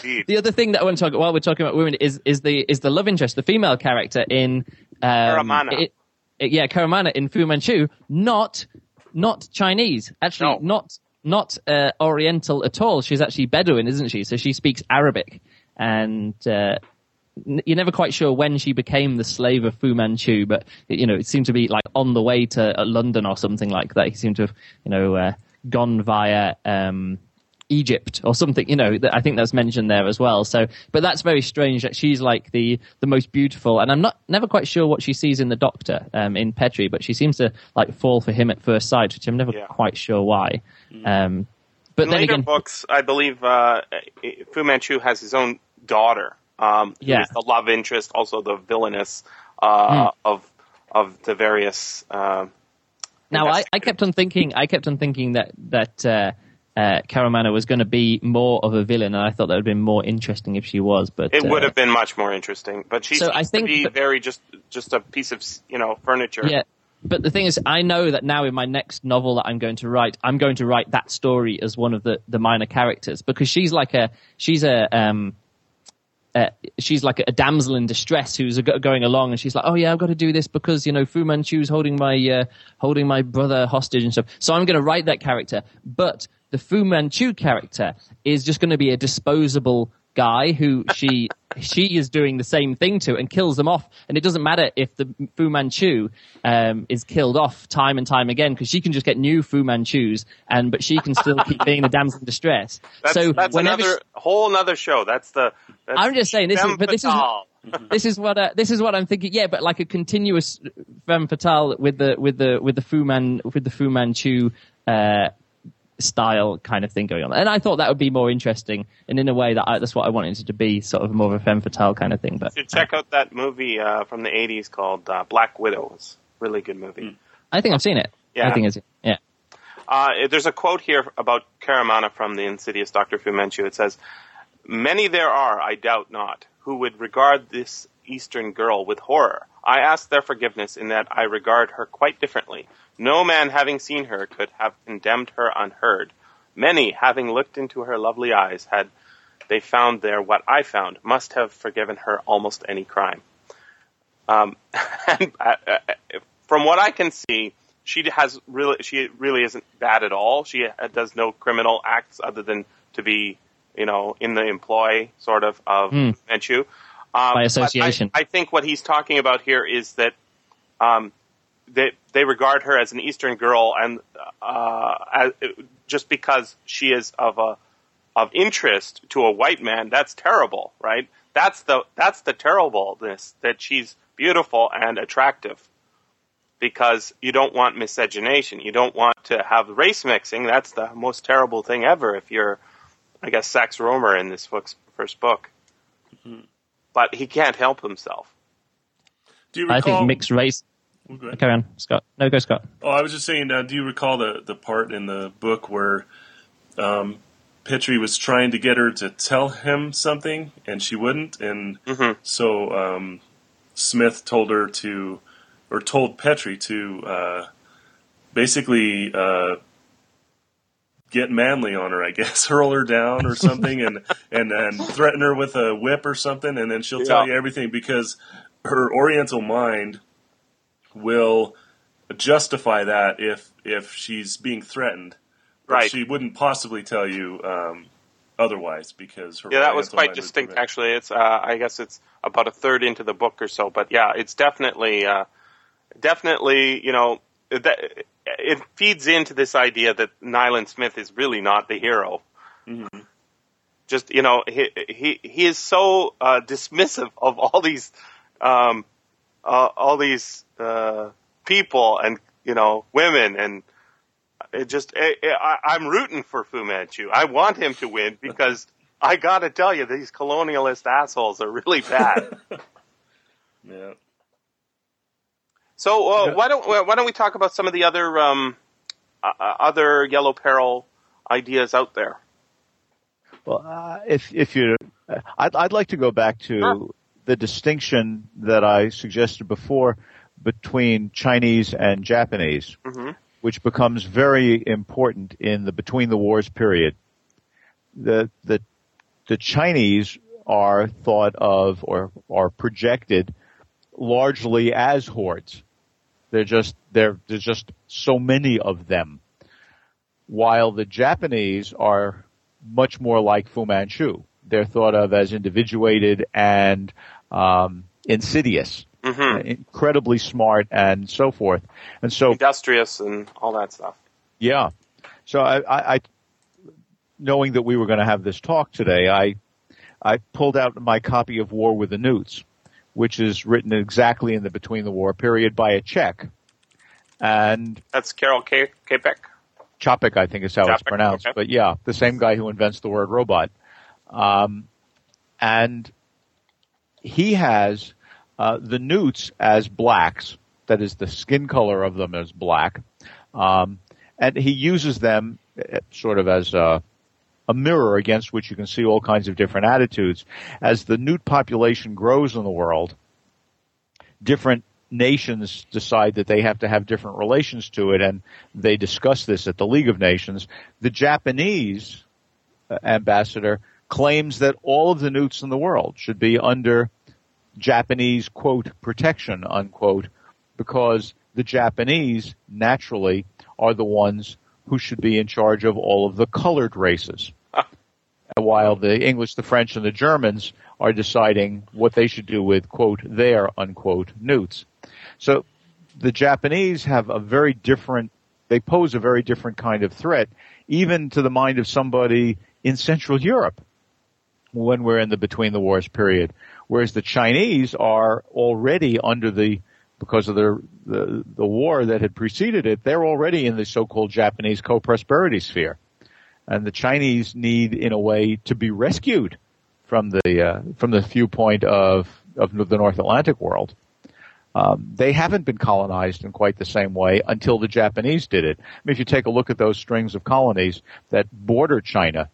The other thing that I want to talk while we're talking about women is is the is the love interest, the female character in um, it- it- yeah, Karamaneh in Fu Manchu, not not Chinese, actually No. not not uh, Oriental at all. She's actually Bedouin, isn't she? So she speaks Arabic, and uh, you're never quite sure when she became the slave of Fu Manchu, but you know, it seemed to be like on the way to uh, London or something like that. He seemed to have, you know, uh, gone via um, Egypt or something. You know, I think that's mentioned there as well. So, but that's very strange that she's like the the most beautiful, and I'm not never quite sure what she sees in the Doctor um, in Petrie, but she seems to like fall for him at first sight, which I'm never Yeah. quite sure why. Um, but In then later again, books, I believe uh, Fu Manchu has his own daughter, um, Yeah. the love interest, also the villainess uh, Hmm. of of the various. Uh, Now, I, I kept on thinking, I kept on thinking that that uh, uh, Karamaneh was going to be more of a villain, and I thought that would have been more interesting if she was. But it would uh, have been much more interesting, but she So I think to be that- very just just a piece of you know furniture. Yeah. But the thing is, I know that now in my next novel that I'm going to write, I'm going to write that story as one of the, the minor characters because she's like a she's a um, uh, she's like a damsel in distress who's going along and she's like, oh yeah, I've got to do this because you know Fu Manchu's holding my uh, holding my brother hostage and stuff. So I'm going to write that character, but the Fu Manchu character is just going to be a disposable guy who she she is doing the same thing to and kills them off. And it doesn't matter if the Fu Manchu um, is killed off time and time again because she can just get new Fu Manchus and but she can still keep being the damsel in distress. That's, so that's whenever another whole another show. That's the. That's I'm just saying this is, but this is this is what uh, this is what I'm thinking. Yeah, but like a continuous femme fatale with the with the with the Fu Man with the Fu Manchu uh, style kind of thing going on, and I thought that would be more interesting. And in a way, that I, that's what I wanted it to be, sort of more of a femme fatale kind of thing. But You check out that movie uh, from the '80s called uh, Black Widow. It's a really good movie. I think I've seen it. Yeah. I think it's yeah. Uh, there's a quote here about Karamaneh from the Insidious Doctor Fu Manchu. It says, "Many there are, I doubt not, who would regard this Eastern girl with horror. I ask their forgiveness in that I regard her quite differently. No man having seen her could have condemned her unheard. Many, having looked into her lovely eyes, had they found there what I found, must have forgiven her almost any crime." Um, and, uh, uh, from what I can see, she has really she really isn't bad at all. She uh, does no criminal acts other than to be you know in the employ sort of of Hmm. Manchu. Um, By but I- association. I, think what he's talking about here is that um, they they regard her as an Eastern girl, and uh, as, just because she is of a of interest to a white man, that's terrible, right? That's the that's the terribleness that she's beautiful and attractive. Because you don't want miscegenation, you don't want to have race mixing. That's the most terrible thing ever. If you're, I guess, Sax Rohmer in this book's first book, but he can't help himself. Do you recall? I think mixed race. Oh, go. Carry on, Scott. No, go Scott. Oh, I was just saying. Uh, do you recall the the part in the book where um, Petrie was trying to get her to tell him something, and she wouldn't, and Mhm. so um, Smith told her to, or told Petrie to, uh, basically uh, get manly on her. I guess hurl her down or something, and and and threaten her with a whip or something, and then she'll tell you everything because her Oriental mind will justify that if if she's being threatened. But Right. She wouldn't possibly tell you um, otherwise because her Yeah, that was quite distinct. Actually, it's uh, I guess it's about a third into the book or so. But yeah, it's definitely uh, definitely you know that it feeds into this idea that Nayland Smith is really not the hero. Mm-hmm. Just you know, he he he is so uh, dismissive of all these um, uh, all these uh, people and you know women and it just it, it, I, I'm rooting for Fu Manchu. I want him to win because I got to tell you these colonialist assholes are really bad. Yeah. So uh, why don't why don't we talk about some of the other um, uh, uh, other Yellow Peril ideas out there? Well, uh, if if you, uh, I'd I'd like to go back to the distinction that I suggested before between Chinese and Japanese, Mhm. which becomes very important in the between the wars period. The the the Chinese are thought of or are projected largely as hordes. They're just there. There's just so many of them, while the Japanese are much more like Fu Manchu. They're thought of as individuated and um, insidious, Mm-hmm. incredibly smart, and so forth. And so, Industrious and all that stuff. yeah. So I, I, I knowing that we were going to have this talk today, I, I pulled out my copy of War with the Newts, which is written exactly in the between the war period by a Czech, and That's Karel K- Kapek. Chopik, I think is how it's pronounced. okay. But yeah, the same guy who invents the word robot. Um, and he has uh, the newts as blacks. That is, the skin color of them is black. Um, and he uses them uh, sort of as a, a mirror against which you can see all kinds of different attitudes. As the newt population grows in the world, different nations decide that they have to have different relations to it, and they discuss this at the League of Nations. The Japanese uh, ambassador claims that all of the newts in the world should be under Japanese quote protection unquote because the Japanese naturally are the ones who should be in charge of all of the colored races. While the English, the French, and the Germans are deciding what they should do with quote their unquote newts. So the Japanese have a very different, they pose a very different kind of threat, even to the mind of somebody in Central Europe when we're in the between the wars period. Whereas the Chinese are already under the, because of the, the, the war that had preceded it, they're already in the so-called Japanese co-prosperity sphere. And the Chinese need, in a way, to be rescued from the, uh, from the viewpoint of, of the North Atlantic world. Um, they haven't been colonized in quite the same way until the Japanese did it. I mean, if you take a look at those strings of colonies that border China,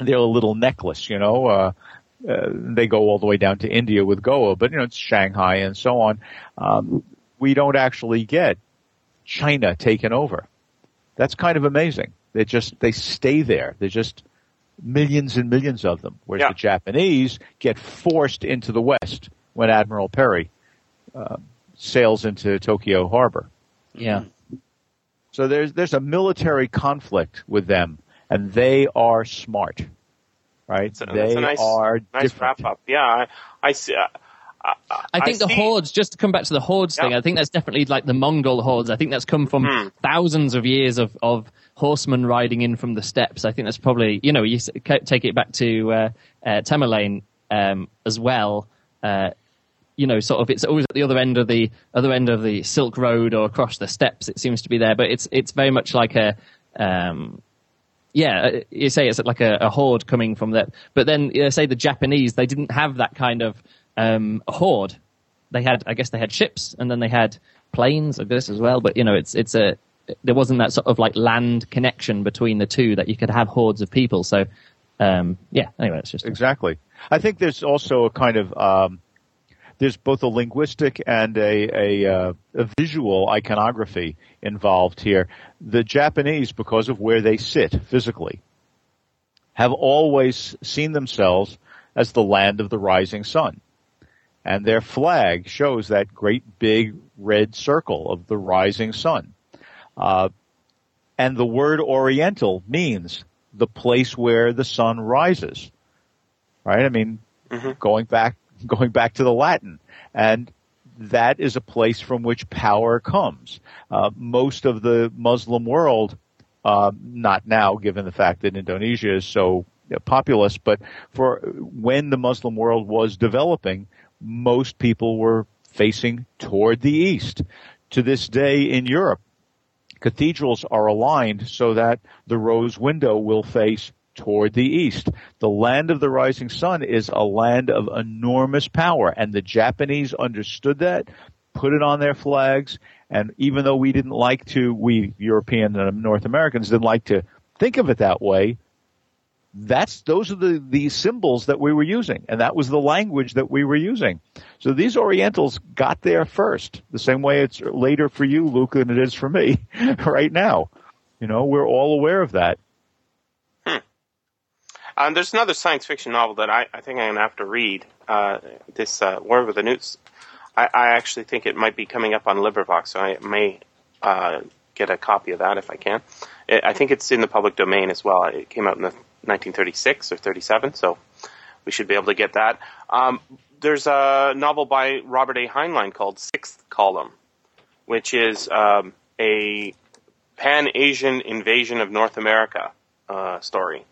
they're a little necklace, you know. Uh, uh, they go all the way down to India with Goa, but you know it's Shanghai and so on. Um, we don't actually get China taken over. That's kind of amazing. They just they stay there. They're just millions and millions of them. Whereas Yeah. the Japanese get forced into the West when Admiral Perry uh, sails into Tokyo Harbor. Yeah. So there's there's a military conflict with them, and they are smart, right? That's a, they that's a nice, are nice different. wrap up. Yeah, I, I see. Uh, I, I think the see- hordes, just to come back to the hordes thing, I think that's definitely like the Mongol hordes. I think that's come from Hmm. thousands of years of, of horsemen riding in from the steppes. I think that's probably, you know, you take it back to uh, uh, Tamerlane um, as well. Uh, you know, sort of, it's always at the other end of the other end of the Silk Road or across the steppes. It seems to be there, but it's it's very much like a um, yeah, uh, you say it's like a, a horde coming from that. But then you know, say the Japanese, they didn't have that kind of um, horde. They had, I guess, they had ships, and then they had planes, like this as well. But you know, it's it's a there wasn't that sort of like land connection between the two that you could have hordes of people. So um, yeah, anyway, it's just Exactly. I think there's also a kind of um, there's both a linguistic and a a, uh, a visual iconography involved here. The Japanese, because of where they sit physically, have always seen themselves as the land of the rising sun. And their flag shows that great big red circle of the rising sun. Uh, and the word Oriental means the place where the sun rises. Right? I mean, going back, going back to the Latin. And that is a place from which power comes. Uh, most of the Muslim world, uh, not now, given the fact that Indonesia is so populous, but for when the Muslim world was developing, most people were facing toward the east. To this day in Europe, cathedrals are aligned so that the rose window will face toward the east. The land of the rising sun is a land of enormous power, and the Japanese understood that, put it on their flags, and even though we didn't like to, we European and North Americans didn't like to think of it that way, that's those are the the symbols that we were using and that was the language that we were using so these orientals got there first the same way it's later for you luke than it is for me right now you know we're all aware of that Um, there's another science fiction novel that I, I think I'm gonna have to read. Uh, this uh, War with the Newts. I, I actually think it might be coming up on LibriVox, so I may uh, get a copy of that if I can. I think it's in the public domain as well. It came out in the 1936 or 37, so we should be able to get that. Um, there's a novel by Robert A. Heinlein called Sixth Column, which is um, a Pan Asian invasion of North America uh, story,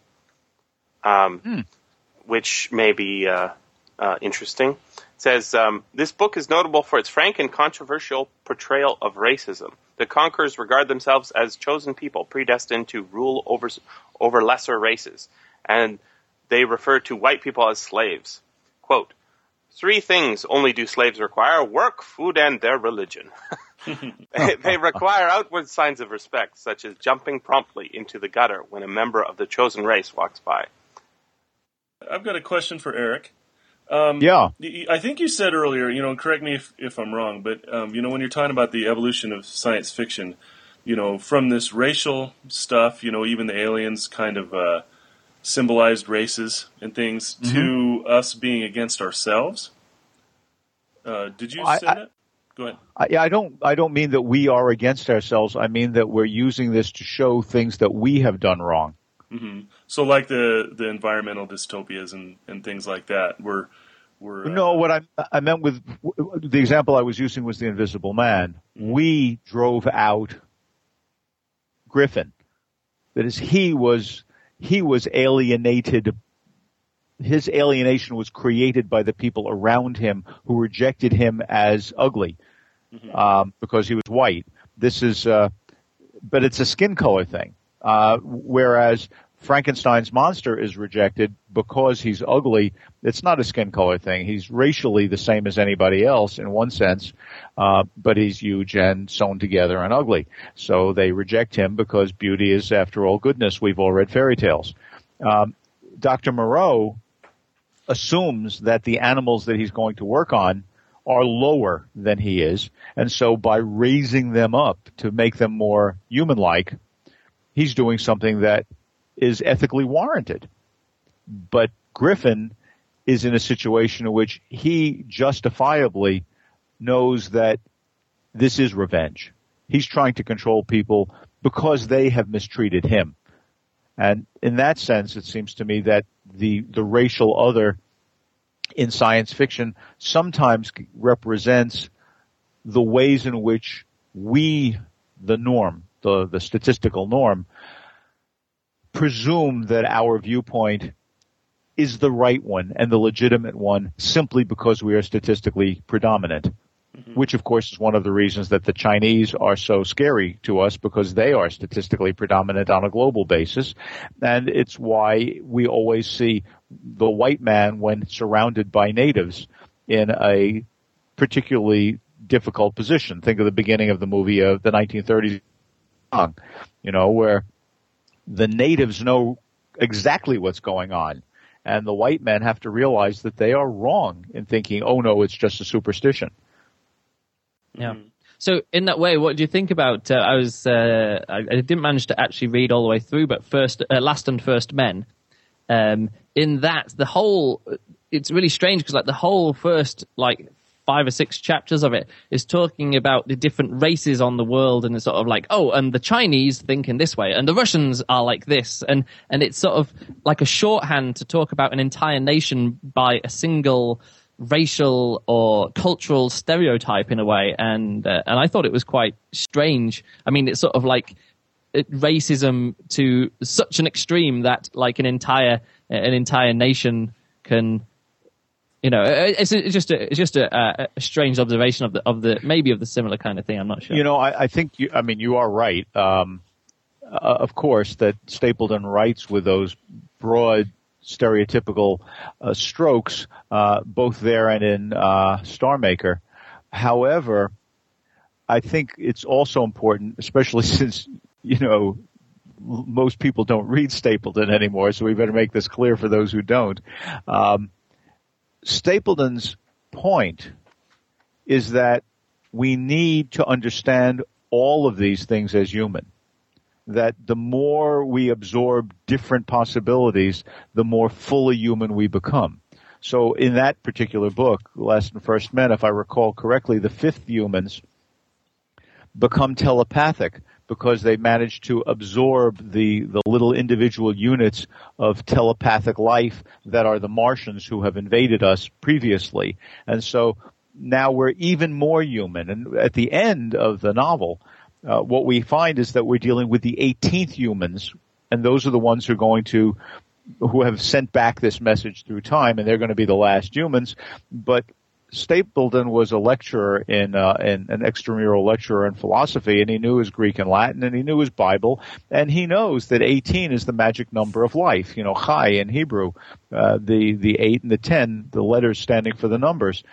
um, Hmm. which may be uh, uh, interesting. It says um, this book is notable for its frank and controversial portrayal of racism. The conquerors regard themselves as chosen people, predestined to rule over over lesser races, and they refer to white people as slaves. Quote. Three things only do slaves require work, food, and their religion. they, they require outward signs of respect, such as jumping promptly into the gutter when a member of the chosen race walks by. I've got a question for Eric. Um, Yeah. I think you said earlier, you know, correct me if, if I'm wrong, but um, you know, when you're talking about the evolution of science fiction, you know, from this racial stuff, you know, even the aliens kind of uh, symbolized races and things, Mm-hmm. to us being against ourselves. Uh, did you say I- that? Go ahead. I, I don't. I don't mean that we are against ourselves. I mean that we're using this to show things that we have done wrong. Hmm So, like the the environmental dystopias and, and things like that, we're we're uh, No, what I I meant with the example I was using was the Invisible Man. We drove out Griffin. That is, he was he was alienated. His alienation was created by the people around him who rejected him as ugly um, because he was white. This is, uh, but it's a skin color thing. Uh, whereas Frankenstein's monster is rejected because he's ugly. It's not a skin color thing. He's racially the same as anybody else in one sense, uh, but he's huge and sewn together and ugly. So they reject him because beauty is, after all, goodness. We've all read fairy tales. Um, Dr. Moreau assumes that the animals that he's going to work on are lower than he is, and so by raising them up to make them more human-like, he's doing something that is ethically warranted. But Griffin is in a situation in which he justifiably knows that this is revenge. He's trying to control people because they have mistreated him. And in that sense, it seems to me that the, the racial other in science fiction sometimes represents the ways in which we, the norm, the, the statistical norm, presume that our viewpoint is the right one and the legitimate one simply because we are statistically predominant. Mm-hmm. Which of course is one of the reasons that the Chinese are so scary to us because they are statistically predominant on a global basis. And it's why we always see the white man when surrounded by natives in a particularly difficult position. Think of the beginning of the movie of the 1930s, you know, where the natives know exactly what's going on. And the white men have to realize that they are wrong in thinking, oh no, it's just a superstition. Yeah. So in that way, what do you think about? Uh, I was uh, I, I didn't manage to actually read all the way through, but first, uh, last and first men. Um, in that, the whole it's really strange because like the whole first like five or six chapters of it is talking about the different races on the world, and it's sort of like oh, and the Chinese think in this way, and the Russians are like this, and and it's sort of like a shorthand to talk about an entire nation by a single racial or cultural stereotype in a way, and uh, and I thought it was quite strange. I mean, it's sort of like racism to such an extreme that like an entire an entire nation can. You know, it's, it's just a, it's just a, a strange observation of the of the maybe of the similar kind of thing. I'm not sure. You know, I, I think you, I mean, you are right. Um, uh, of course, that Stapledon writes with those broad, stereotypical uh, strokes, uh, both there and in uh, Star Maker. However, I think it's also important, especially since you know most people don't read Stapledon anymore, so we better make this clear for those who don't. Um, Stapledon's point is that we need to understand all of these things as human. That the more we absorb different possibilities, the more fully human we become. So in that particular book, Last and First Men, if I recall correctly, the fifth humans become telepathic because they managed to absorb the, the little individual units of telepathic life that are the Martians who have invaded us previously. And so now we're even more human. And at the end of the novel, uh, what we find is that we're dealing with the 18th humans, and those are the ones who are going to who have sent back this message through time, and they're going to be the last humans. But Stapledon was a lecturer in, uh, in an extramural lecturer in philosophy, and he knew his Greek and Latin, and he knew his Bible, and he knows that 18 is the magic number of life. You know, Chai in Hebrew, uh, the the eight and the ten, the letters standing for the numbers.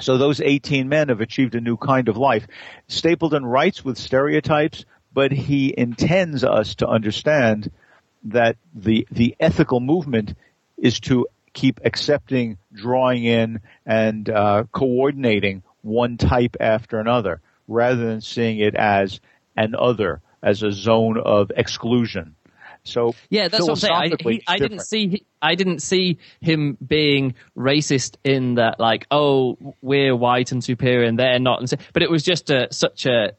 So those 18 men have achieved a new kind of life. Stapledon writes with stereotypes, but he intends us to understand that the the ethical movement is to keep accepting, drawing in, and uh, coordinating one type after another, rather than seeing it as an other, as a zone of exclusion. So yeah, that's what I'm saying. I, he, I didn't see I didn't see him being racist in that like oh we're white and superior and they're not, And but it was just a, such a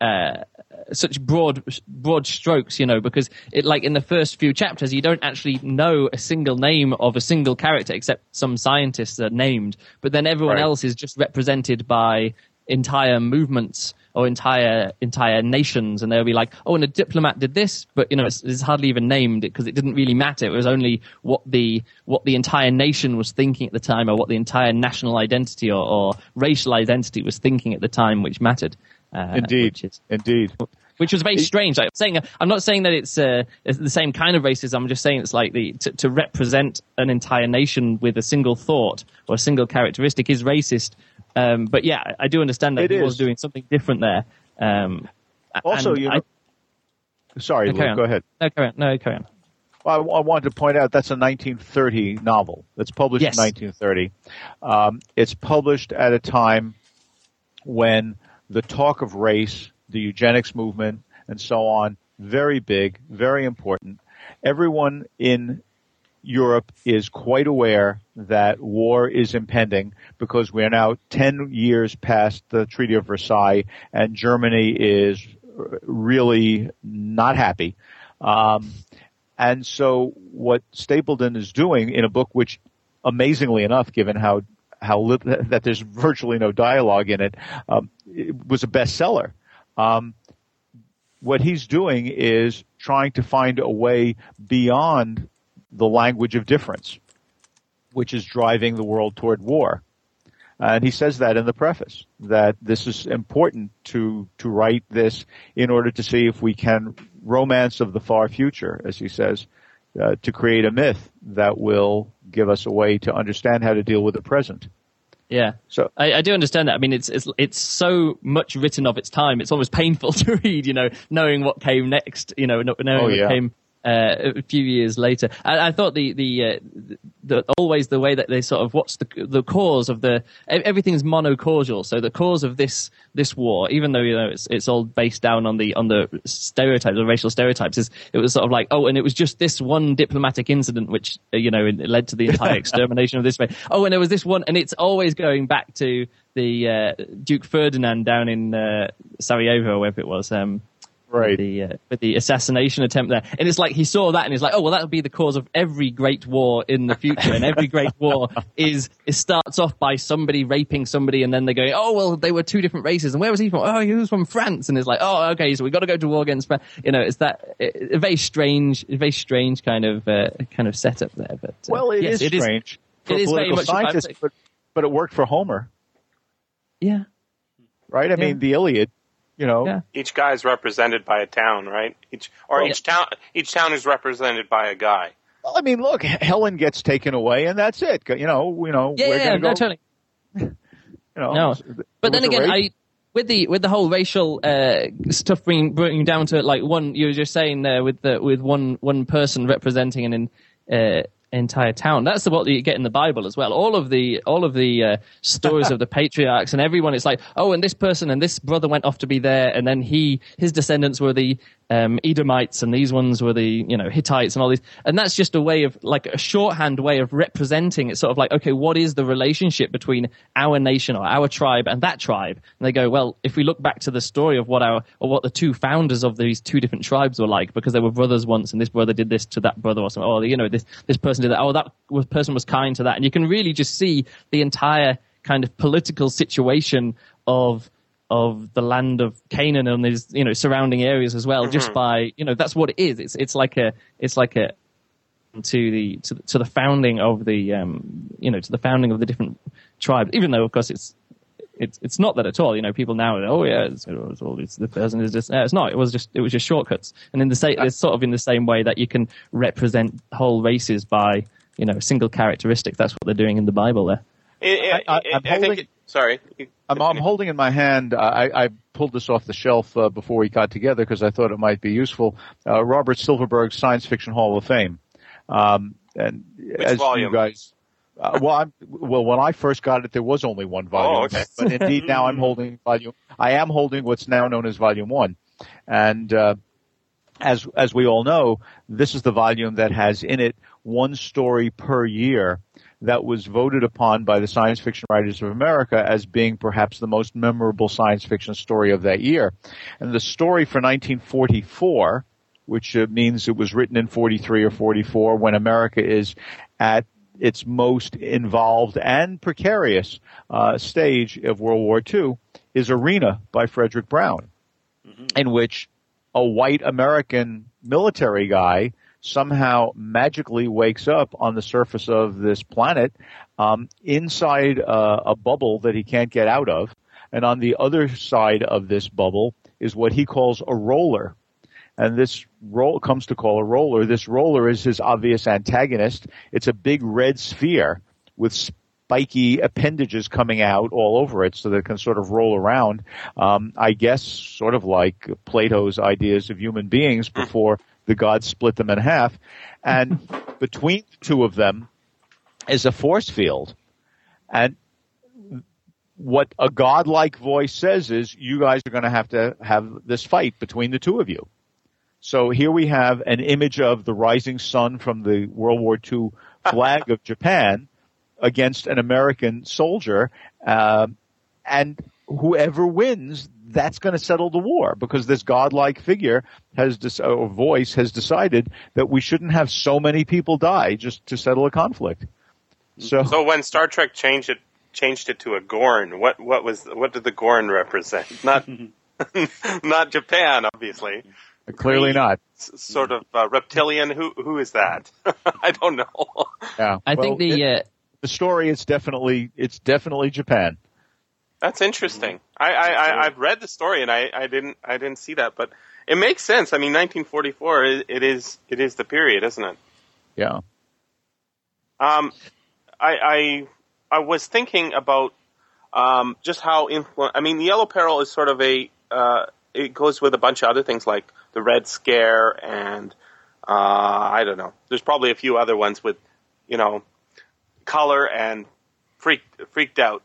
uh, such broad broad strokes, you know, because it like in the first few chapters you don't actually know a single name of a single character except some scientists are named, but then everyone right. else is just represented by entire movements or entire entire nations, and they'll be like, oh, and a diplomat did this, but you know, it's, it's hardly even named because it didn't really matter. It was only what the what the entire nation was thinking at the time, or what the entire national identity or, or racial identity was thinking at the time, which mattered. Uh, indeed, is, indeed. Which was very strange. I'm saying, I'm not saying that it's, uh, it's, the same kind of racism. I'm just saying it's like the to, to, represent an entire nation with a single thought or a single characteristic is racist. Um, but yeah, I do understand that it he is. was doing something different there. Um, also, you. Know, I, sorry, no, Luke, go ahead. No, carry on. No, carry on. Well, I, I, wanted to point out that's a 1930 novel. It's published yes. in 1930. Um, it's published at a time when the talk of race, the eugenics movement, and so on, very big, very important. Everyone in Europe is quite aware that war is impending because we're now 10 years past the Treaty of Versailles and Germany is really not happy. Um, and so what Stapledon is doing in a book which amazingly enough, given how how li- that there's virtually no dialogue in it, um, it was a bestseller. Um, what he's doing is trying to find a way beyond the language of difference, which is driving the world toward war. And he says that in the preface, that this is important to, to write this in order to see if we can romance of the far future, as he says, uh, to create a myth that will give us a way to understand how to deal with the present. Yeah, so I, I, do understand that. I mean, it's it's it's so much written of its time. It's almost painful to read. You know, knowing what came next. You know, knowing oh, yeah. what came uh, a few years later. I, I thought the the, uh, the, always the way that they sort of what's the the cause of the everything's monocausal. So the cause of this this war, even though you know it's it's all based down on the on the stereotypes, the racial stereotypes, is it was sort of like oh, and it was just this one diplomatic incident which uh, you know led to the entire extermination of this. Way. Oh, and there was this one, and it's always going back to the uh, Duke Ferdinand down in uh, Sarajevo, or wherever it was. Um, right. With the, uh, with the assassination attempt there. And it's like he saw that and he's like, oh, well, that'll be the cause of every great war in the future. and every great war is, it starts off by somebody raping somebody and then they go, oh, well, they were two different races. And where was he from? Oh, he was from France. And it's like, oh, okay, so we've got to go to war against France. You know, it's that, it, a very strange, very strange kind of, uh, kind of setup there. But, uh, well, it yes, is it strange. Is, for it is very much scientists, but, but it worked for Homer. Yeah. Right? I yeah. mean, the Iliad you know? Yeah. each guy is represented by a town right? Each or well, each town each town is represented by a guy. Well i mean look helen gets taken away and that's it. You know you know yeah, yeah no, totally. You know no. but then again i with the with the whole racial uh, stuff bringing bringing down to it like one you were just saying there with the with one one person representing an uh, entire town. That's what you get in the Bible as well. All of the all of the uh, stories of the patriarchs and everyone. It's like, oh, and this person and this brother went off to be there, and then he his descendants were the um, Edomites, and these ones were the you know Hittites and all these, and that's just a way of like a shorthand way of representing. It's sort of like okay, what is the relationship between our nation or our tribe and that tribe? And they go, well, if we look back to the story of what our or what the two founders of these two different tribes were like, because they were brothers once, and this brother did this to that brother or something, or you know this this person did that, oh that person was kind to that, and you can really just see the entire kind of political situation of of the land of Canaan and these you know surrounding areas as well, mm-hmm. just by you know that's what it is. It's it's like a it's like a to the to the, to the founding of the um, you know to the founding of the different tribes. Even though of course it's it's it's not that at all. You know, people now, oh yeah, it's, it's all it's, the person is just. it's not. It was just it was just shortcuts. And in the same, it's sort of in the same way that you can represent whole races by you know a single characteristic. That's what they're doing in the Bible there. I, I, I'm holding, it, sorry. I'm, I'm, holding in my hand, I, I pulled this off the shelf uh, before we got together because I thought it might be useful. Uh, Robert Silverberg's Science Fiction Hall of Fame. Um, and Which as volume? you guys, uh, well, I'm, well, when I first got it, there was only one volume. Oh, okay. but indeed, now I'm holding volume. I am holding what's now known as volume one, and uh, as as we all know, this is the volume that has in it one story per year that was voted upon by the Science Fiction Writers of America as being perhaps the most memorable science fiction story of that year. And the story for 1944, which uh, means it was written in 43 or 44 when America is at its most involved and precarious uh, stage of World War II, is Arena by Fredric Brown, mm-hmm. in which a white American military guy somehow magically wakes up on the surface of this planet um, inside uh, a bubble that he can't get out of. And on the other side of this bubble is what he calls a roller. And this roll comes to call a roller. This roller is his obvious antagonist. It's a big red sphere with spiky appendages coming out all over it so that it can sort of roll around. Um, I guess sort of like Plato's ideas of human beings before the gods split them in half. And between the two of them is a force field. And what a godlike voice says is, you guys are going to have to have this fight between the two of you. So here we have an image of the rising sun from the World War II flag of Japan against an American soldier, uh, and whoever wins, that's going to settle the war because this godlike figure has this or voice has decided that we shouldn't have so many people die just to settle a conflict. So, so when Star Trek changed it changed it to a Gorn, what what was what did the Gorn represent? Not not Japan, obviously. Clearly not. sort of uh, reptilian. Who who is that? I don't know. Yeah, I well, think the it, uh, the story is definitely it's definitely Japan. That's interesting. I, I, I've read the story and I, I didn't I didn't see that, but it makes sense. I mean, 1944 it, it is it is the period, isn't it? Yeah. Um, I I I was thinking about um just how influ- I mean, the Yellow Peril is sort of a uh it goes with a bunch of other things like the Red Scare and uh I don't know. There's probably a few other ones with you know color and freaked freaked out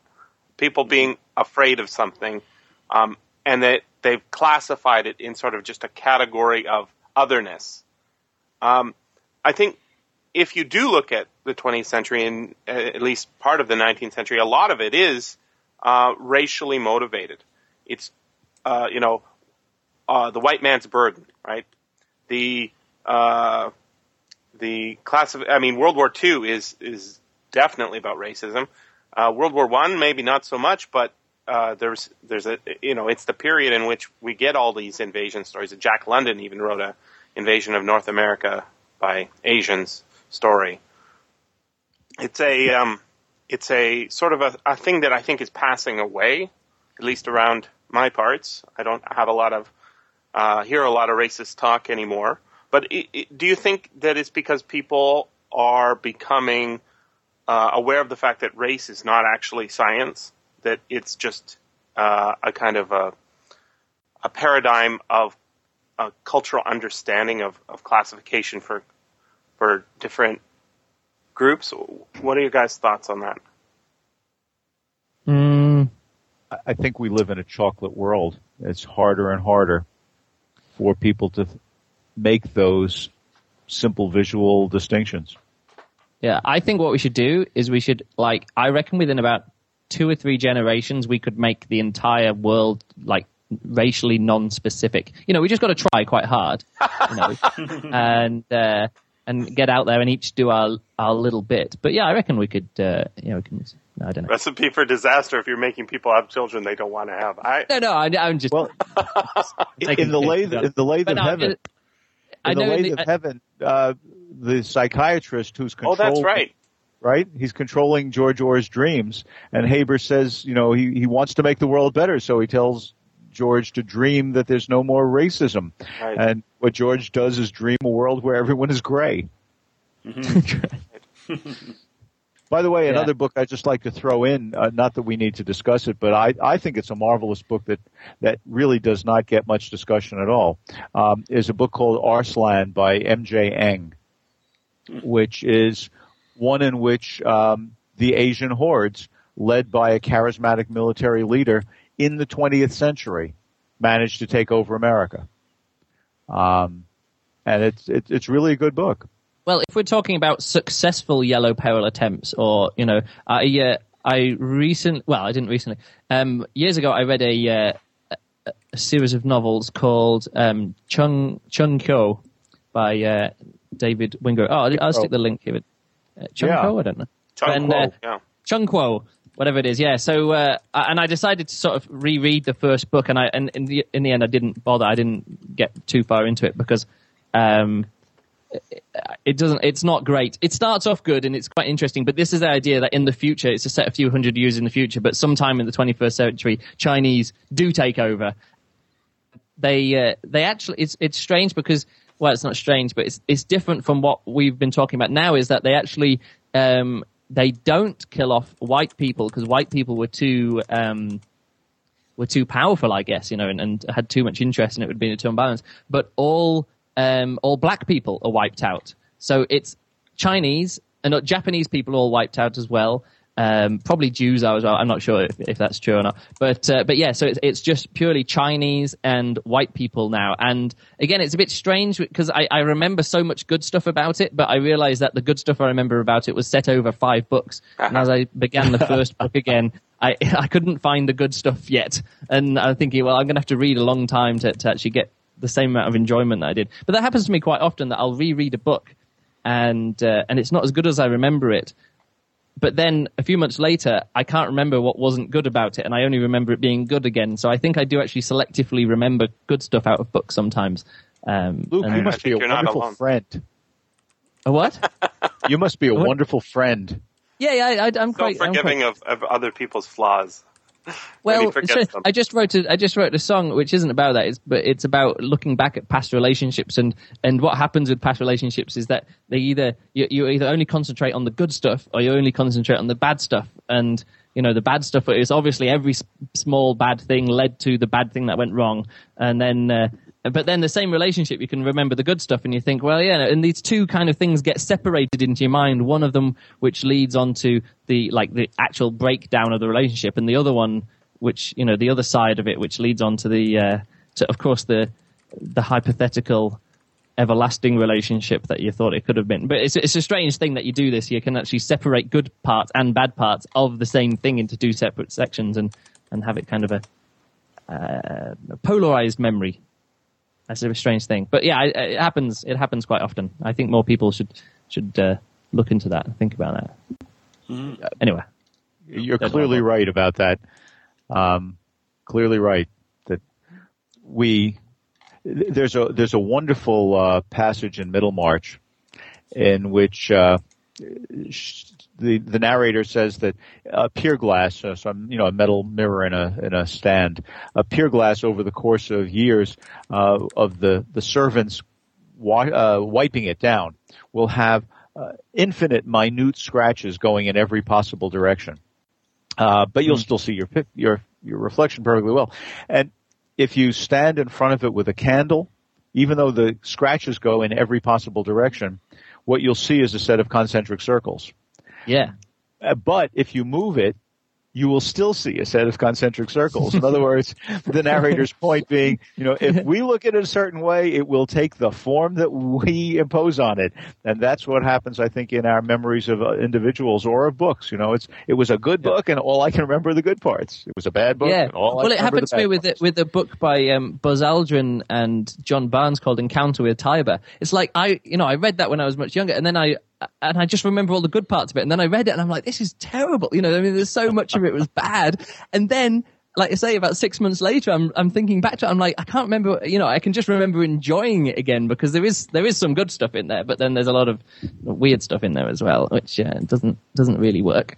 people being afraid of something, um, and that they've classified it in sort of just a category of otherness. Um, I think if you do look at the 20th century and uh, at least part of the 19th century, a lot of it is uh, racially motivated. It's uh, you know uh, the white man's burden, right? The uh, the class of I mean World War II is is definitely about racism. Uh, World War One, maybe not so much, but uh, there's there's a you know it's the period in which we get all these invasion stories. Jack London even wrote a invasion of North America by Asians story. It's a um, it's a sort of a, a thing that I think is passing away, at least around my parts. I don't have a lot of uh, hear a lot of racist talk anymore. But it, it, do you think that it's because people are becoming uh, aware of the fact that race is not actually science, that it's just uh, a kind of a, a paradigm of a cultural understanding of, of classification for for different groups. What are your guys' thoughts on that? Mm. I think we live in a chocolate world. It's harder and harder. for people to make those simple visual distinctions. Yeah, I think what we should do is we should like I reckon within about two or three generations we could make the entire world like racially non-specific. You know, we just got to try quite hard, you know, and uh, and get out there and each do our our little bit. But yeah, I reckon we could. Uh, you know, we can. I don't know. Recipe for disaster if you're making people have children they don't want to have. I No, no, I, I'm just. Well, in the piss, lathe, in the lathe of no, heaven, it- I in the know lathe the- of heaven, uh, the psychiatrist who's oh, that's right. Right? He's controlling George Orr's dreams, and Haber says, you know, he he wants to make the world better, so he tells George to dream that there's no more racism, Right. and what George does is dream a world where everyone is gray. By the way, Yeah. another book I'd just like to throw in, uh, not that we need to discuss it, but I, I think it's a marvelous book that, that really does not get much discussion at all, um, is a book called Arslan by M.J. Engh, which is one in which um, the Asian hordes, led by a charismatic military leader in the 20th century, managed to take over America. Um, and it's, it's, it's really a good book. Well, if we're talking about successful yellow peril attempts, or you know, I uh, I recently, well, I didn't recently. Um, years ago, I read a, uh, a, series of novels called um, Chung Chung Kyo by uh, David Wingrove. Oh, I'll stick the link here. Uh, Chung Yeah. Kyo, I don't know. Chung And, Kuo, uh, yeah. Chung Kuo, whatever it is. Yeah. So, uh, and I decided to sort of reread the first book, and I and in the in the end, I didn't bother. I didn't get too far into it because. Um, it doesn't it's not great it starts off good and it's quite interesting but this is the idea that in the future it's a set a few hundred years in the future but sometime in the 21st century chinese do take over they uh, they actually it's it's strange because well it's not strange but it's it's different from what we've been talking about now is that they actually um they don't kill off white people because white people were too um were too powerful, I guess, you know, and, and had too much interest, and it would be too unbalanced. But all um, all black people are wiped out. So it's Chinese and not Japanese people all wiped out as well. Um, probably Jews are as well. I'm not sure if, if that's true or not. But uh, but yeah, so it's, it's just purely Chinese and white people now. And again, it's a bit strange because I, I remember so much good stuff about it, but I realized that the good stuff I remember about it was set over five books. And as I began the first book again, I I couldn't find the good stuff yet. And I'm thinking, well, I'm going to have to read a long time to, to actually get the same amount of enjoyment that I did. But that happens to me quite often that I'll reread a book and uh, and it's not as good as I remember it. But then a few months later, I can't remember what wasn't good about it, and I only remember it being good again. So I think I do actually selectively remember good stuff out of books sometimes. Um, Luke, and- you must be a think you're not wonderful friend. a what? You must be a What? wonderful friend. yeah, yeah, I, I'm So quite I'm quite- forgiving of, of other people's flaws. Well, so. I just wrote a, I just wrote a song which isn't about that, it's, but it's about looking back at past relationships and and what happens with past relationships is that they either you, you either only concentrate on the good stuff or you only concentrate on the bad stuff, and you know the bad stuff is obviously every small bad thing led to the bad thing that went wrong, and then. Uh, but then the same relationship, you can remember the good stuff, and you think, well, yeah. And these two kind of things get separated into your mind. One of them, which leads on to the like the actual breakdown of the relationship, and the other one, which you know, the other side of it, which leads on to the, uh, to of course the the hypothetical everlasting relationship that you thought it could have been. But it's it's a strange thing that you do this. You can actually separate good parts and bad parts of the same thing into two separate sections, and and have it kind of a, uh, a polarized memory. That's a strange thing, but yeah, it, it happens. It happens quite often. I think more people should should uh, look into that and think about that. Anyway, You're clearly awful. right about that. Um, clearly right that we there's a there's a wonderful uh, passage in Middlemarch in which uh, sh- the the narrator says that a pier glass, uh, some you know a metal mirror in a in a stand, a pier glass over the course of years uh, of the the servants wa- uh, wiping it down will have uh, infinite minute scratches going in every possible direction. Uh, but you'll still see your your your reflection perfectly well. And if you stand in front of it with a candle, even though the scratches go in every possible direction, what you'll see is a set of concentric circles. yeah, Uh, but if you move it, you will still see a set of concentric circles. In other words, the narrator's point being, you know, if we look at it a certain way, it will take the form that we impose on it. And that's what happens, I think, in our memories of uh, individuals or of books. You know, it's, it was a good book and all I can remember are the good parts. It was a bad book. Yeah. well, it happened to me with it, with a book by um, Buzz Aldrin and John Barnes called Encounter with Tiber. It's like I, you know, I read that when I was much younger and then I, and I just remember all the good parts of it. And then I read it and I'm like, this is terrible. You know, I mean, there's so much of it was bad. And then, like I say, about six months later, I'm, I'm thinking back to it. I'm like, I can't remember, you know, I can just remember enjoying it again because there is, there is some good stuff in there, but then there's a lot of weird stuff in there as well, which uh, doesn't, doesn't really work.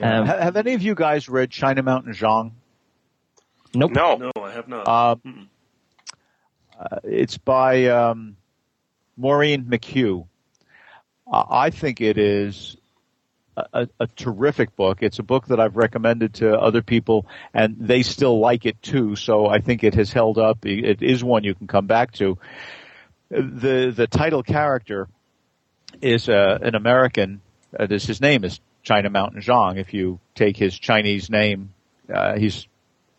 Um, have, have, any of you guys read China Mountain Zhang? Nope. No. No, I have not. Um, uh, it's by um, Maureen McHugh. I think it is a, a, terrific book. It's a book that I've recommended to other people, and they still like it too. So I think it has held up. It is one you can come back to. The the title character is uh, an American. Uh, this his name is China Mountain Zhang. If you take his Chinese name, uh, he's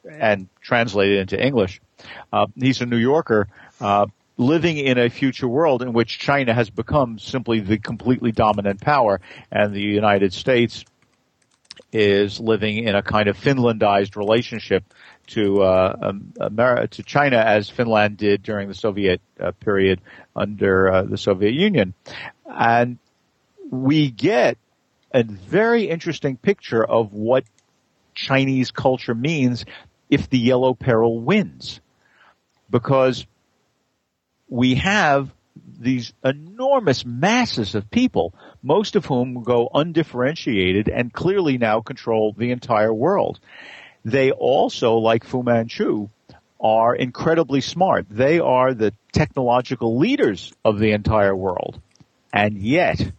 and translate it into English. Uh, he's a New Yorker, uh, living in a future world in which China has become simply the completely dominant power and the United States is living in a kind of Finlandized relationship to uh, um, America, to China as Finland did during the Soviet uh, period under uh, the Soviet Union, and we get a very interesting picture of what Chinese culture means if the Yellow Peril wins, because we have these enormous masses of people, most of whom go undifferentiated and clearly now control the entire world. They also, like Fu Manchu, are incredibly smart. They are the technological leaders of the entire world. And yet,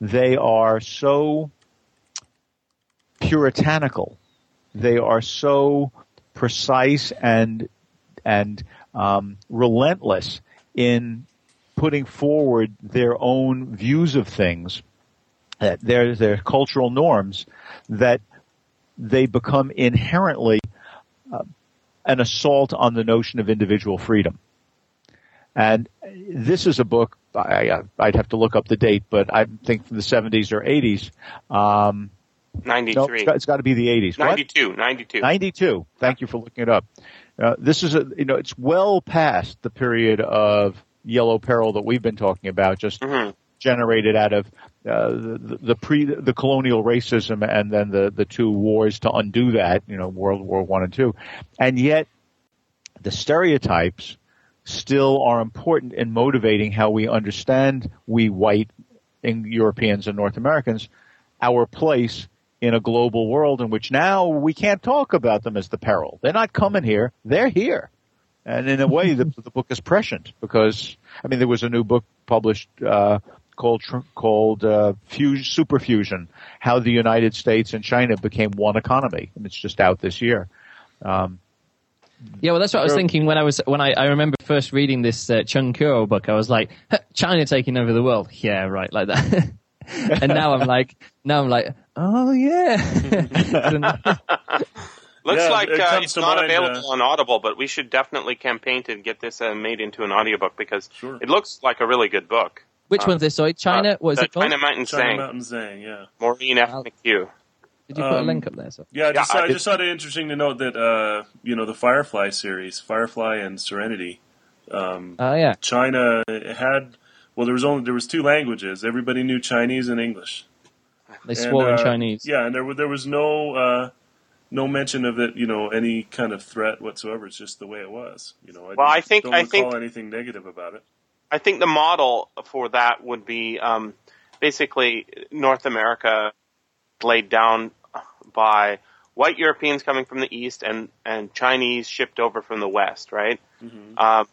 they are so puritanical. They are so precise and and um, relentless in putting forward their own views of things, uh, their their cultural norms, that they become inherently uh, an assault on the notion of individual freedom. And this is a book I, would have to look up the date, but I think from the 70s or 80s. Um, 93. No, it's got, it's got to be the 80s. 92, what? 92. 92. Thank you for looking it up. Uh, this is a, you know, it's well past the period of yellow peril that we've been talking about, just mm-hmm. generated out of uh, the, the pre the colonial racism and then the the two wars to undo that, you know, World War One and two, and yet the stereotypes still are important in motivating how we understand we white Europeans and North Americans our place in a global world in which now we can't talk about them as the peril. They're not coming here. They're here. And in a way, the, the book is prescient because, I mean, there was a new book published, uh, called, called, uh, Fuse, Superfusion, how the United States and China became one economy. And it's just out this year. Um, yeah, well, that's what I was thinking when I was when I, I remember first reading this uh, Chung Kuo book. I was like, China taking over the world. Yeah, right, like that. and now I'm like, now I'm like, oh yeah. Looks Yeah, like it uh, it's not mind, available uh, on Audible, but we should definitely campaign to get this uh, made into an audiobook because Sure. it looks like a really good book. Which Uh, one's this? Sorry, China. Uh, what is it called? China Mountain China Zhang, Mountain Zhang, yeah. Maureen F. Wow. McHugh. Did you put a um, link up there? So? Yeah, I just, Yeah, I, I- just thought it interesting to note that uh, you know the Firefly series, Firefly and Serenity. Um, Oh yeah. China had well, there was only there was two languages. Everybody knew Chinese and English. They And, swore in uh, Chinese. Yeah, and there were there was no uh, no mention of it. You know, any kind of threat whatsoever. It's just the way it was. You know, I Well, I think- don't I recall think- anything negative about it. I think the model for that would be um, basically North America laid down by white Europeans coming from the east and, and Chinese shipped over from the west, right? Um,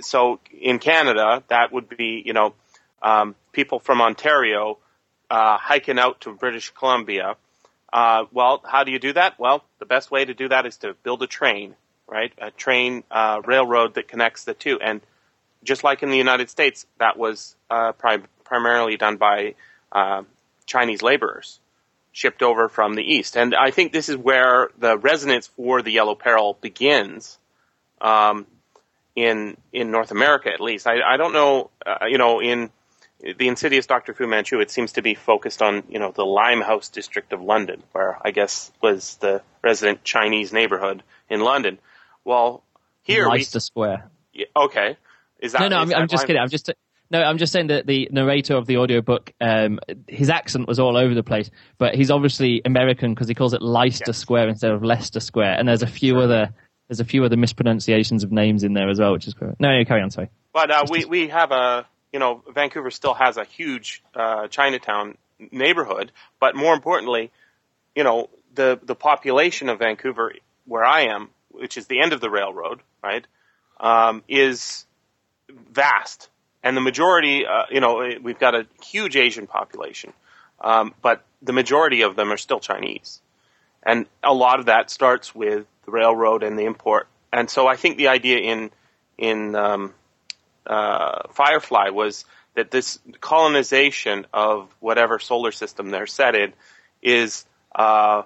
so in Canada, that would be, you know, um, people from Ontario uh, hiking out to British Columbia. Uh, well, how do you do that? Well, the best way to do that is to build a train, right? A train uh, railroad that connects the two. And just like in the United States, that was uh, pri- primarily done by uh, Chinese laborers shipped over from the east. And I think this is where the resonance for the yellow peril begins. Um, in in North America, at least, I, I don't know. Uh, you know, in the Insidious Doctor Fu Manchu, it seems to be focused on you know the Limehouse district of London, where I guess was the resident Chinese neighborhood in London. Well, here Leicester we, Square. Yeah, okay, is that no? No, I'm, I'm just Lime- kidding. I'm just no. I'm just saying that the narrator of the audiobook, um, his accent was all over the place, but he's obviously American because he calls it Leicester Yes. Square instead of Leicester Square, and there's a few other there's a few other mispronunciations of names in there as well, which is great. No, no, carry on. Sorry. But uh, we we have a you know Vancouver still has a huge uh, Chinatown neighborhood, but more importantly, you know the the population of Vancouver, where I am, which is the end of the railroad, right, um, is vast, and the majority, uh, you know, we've got a huge Asian population, um, but the majority of them are still Chinese, and a lot of that starts with the railroad and the import, and so I think the idea in in um, uh, Firefly was that this colonization of whatever solar system they're set in is uh,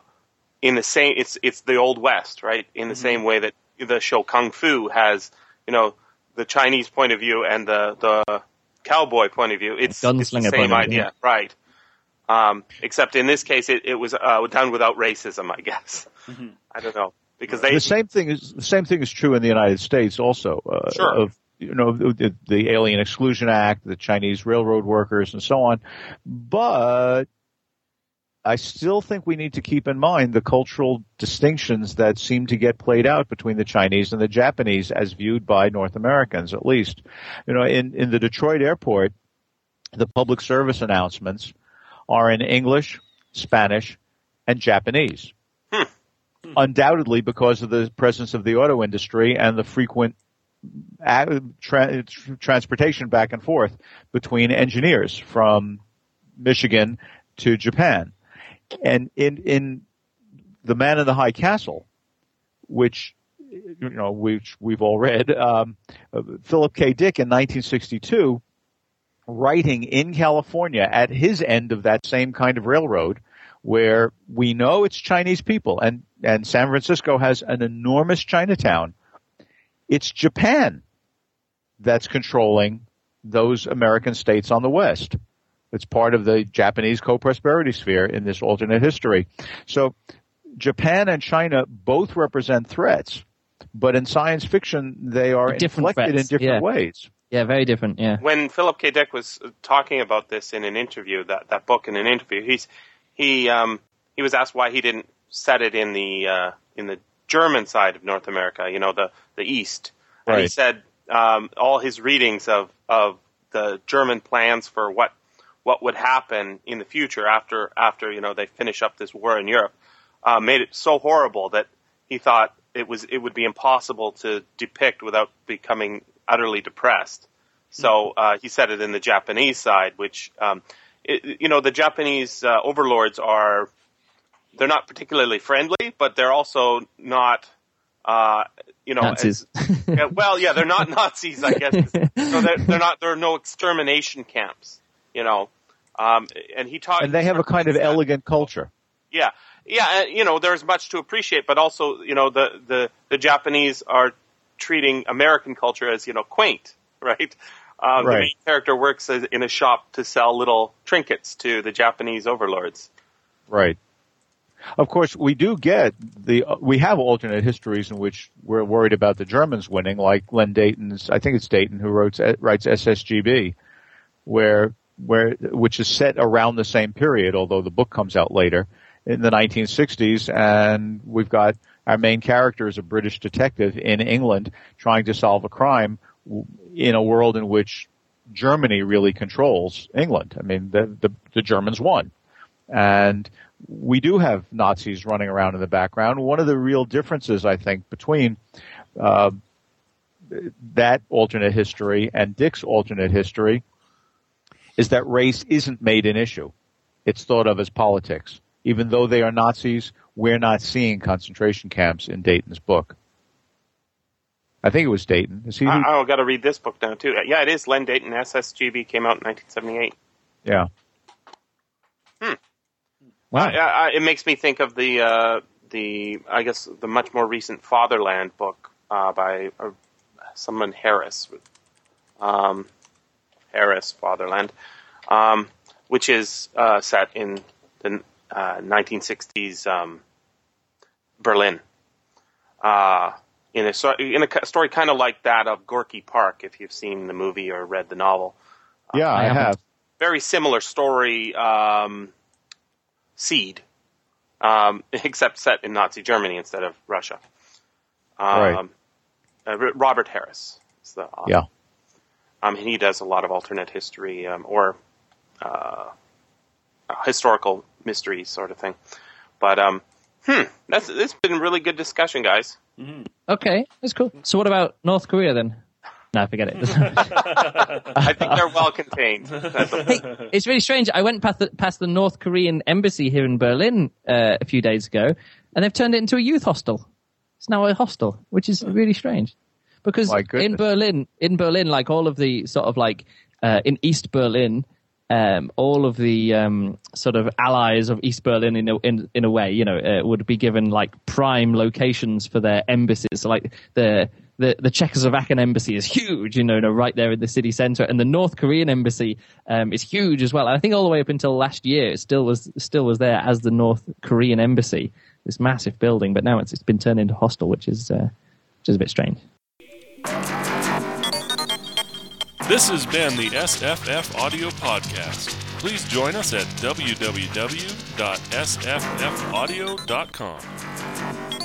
in the same. It's it's the old west, right? In the same way that the show Kung Fu has, you know, the Chinese point of view and the the cowboy point of view. It's, it's the same point of view, idea, right? Um, except in this case, it, it was uh, done without racism, I guess. I don't know because they the same thing is the same thing is true in the United States also. Uh, Sure. Of you know the, the Alien Exclusion Act, the Chinese railroad workers, and so on. But I still think we need to keep in mind the cultural distinctions that seem to get played out between the Chinese and the Japanese as viewed by North Americans, at least. You know, in, in the Detroit airport, the public service announcements are in English, Spanish, and Japanese hmm. undoubtedly because of the presence of the auto industry and the frequent tra- transportation back and forth between engineers from Michigan to Japan. And in, in The Man in the High Castle, which, you know, which we've all read, um, Philip K. Dick in 1962, writing in California at his end of that same kind of railroad, where we know it's Chinese people and, and San Francisco has an enormous Chinatown. It's Japan that's controlling those American states on the West. It's part of the Japanese co-prosperity sphere in this alternate history. So Japan and China both represent threats, but in science fiction they are Different inflected in different yeah. ways. Yeah, very different. Yeah. when Philip K. Dick was talking about this in an interview, that, that book in an interview, he's he um, he was asked why he didn't set it in the uh, in the German side of North America, you know, the the East. And he said um, all his readings of of the German plans for what what would happen in the future after after you know they finish up this war in Europe uh, made it so horrible that he thought it was it would be impossible to depict without becoming utterly depressed. So uh, he said it in the Japanese side, which um, it, you know the Japanese uh, overlords are they're not particularly friendly, but they're also not uh, you know Nazis. as- yeah, well, yeah, they're not Nazis, I guess. so they're, they're not. There are no extermination camps, you know. Um, and he taught, And they have a kind of elegant culture. yeah, yeah. And, you know, there's much to appreciate, but also, you know, the the the Japanese are treating American culture as you know quaint, right? Um, The main character works as, in a shop to sell little trinkets to the Japanese overlords. Right. Of course, we do get the uh, we have alternate histories in which we're worried about the Germans winning, like Len Deighton's. I think it's Deighton who wrote uh, writes SSGB, where where which is set around the same period, although the book comes out later in the 1960s, and we've got our main character is a British detective in England trying to solve a crime in a world in which Germany really controls England. I mean, the the, the Germans won, and we do have Nazis running around in the background. One of the real differences, I think, between uh, that alternate history and Dick's alternate history is that race isn't made an issue. It's thought of as politics. Even though they are Nazis, we're not seeing concentration camps in Deighton's book. I think it was Deighton. Is he? I, I've got to read this book now too. Yeah, it is. Len Deighton SSGB came out in 1978. yeah. Wow. I, I, it makes me think of the uh, the I guess the much more recent Fatherland book uh, by uh, someone Harris, um, Harris Fatherland, um, which is uh, set in the uh, 1960s um, Berlin. Uh, in a in a story kind of like that of Gorky Park, if you've seen the movie or read the novel. Yeah, I have. Very similar story. Um, Seed, um, except set in Nazi Germany instead of Russia. Um, Right. uh, R- Robert Harris is the author. Yeah. Um, and he does a lot of alternate history um, or uh, historical mystery sort of thing. But um, hmm, that's this has been a really good discussion, guys. Okay, that's cool. So what about North Korea then? No, forget it. I think they're well contained. Hey, it's really strange. I went past the, past the North Korean embassy here in Berlin uh, a few days ago, and they've turned it into a youth hostel. It's now a hostel, which is really strange. Because in. Berlin, in Berlin, like all of the sort of like uh, in East Berlin, um, all of the um, sort of allies of East Berlin, in a, in, in a way, you know, uh, would be given like prime locations for their embassies. So, like the the the Czechoslovakian embassy is huge, you know, right there in the city center, and the North Korean embassy um, is huge as well. And I think all the way up until last year, it still was still was there as the North Korean embassy, this massive building. But now it's it's been turned into a hostel, which is uh, which is a bit strange. This has been the SFF Audio Podcast. Please join us at www.sffaudio.com.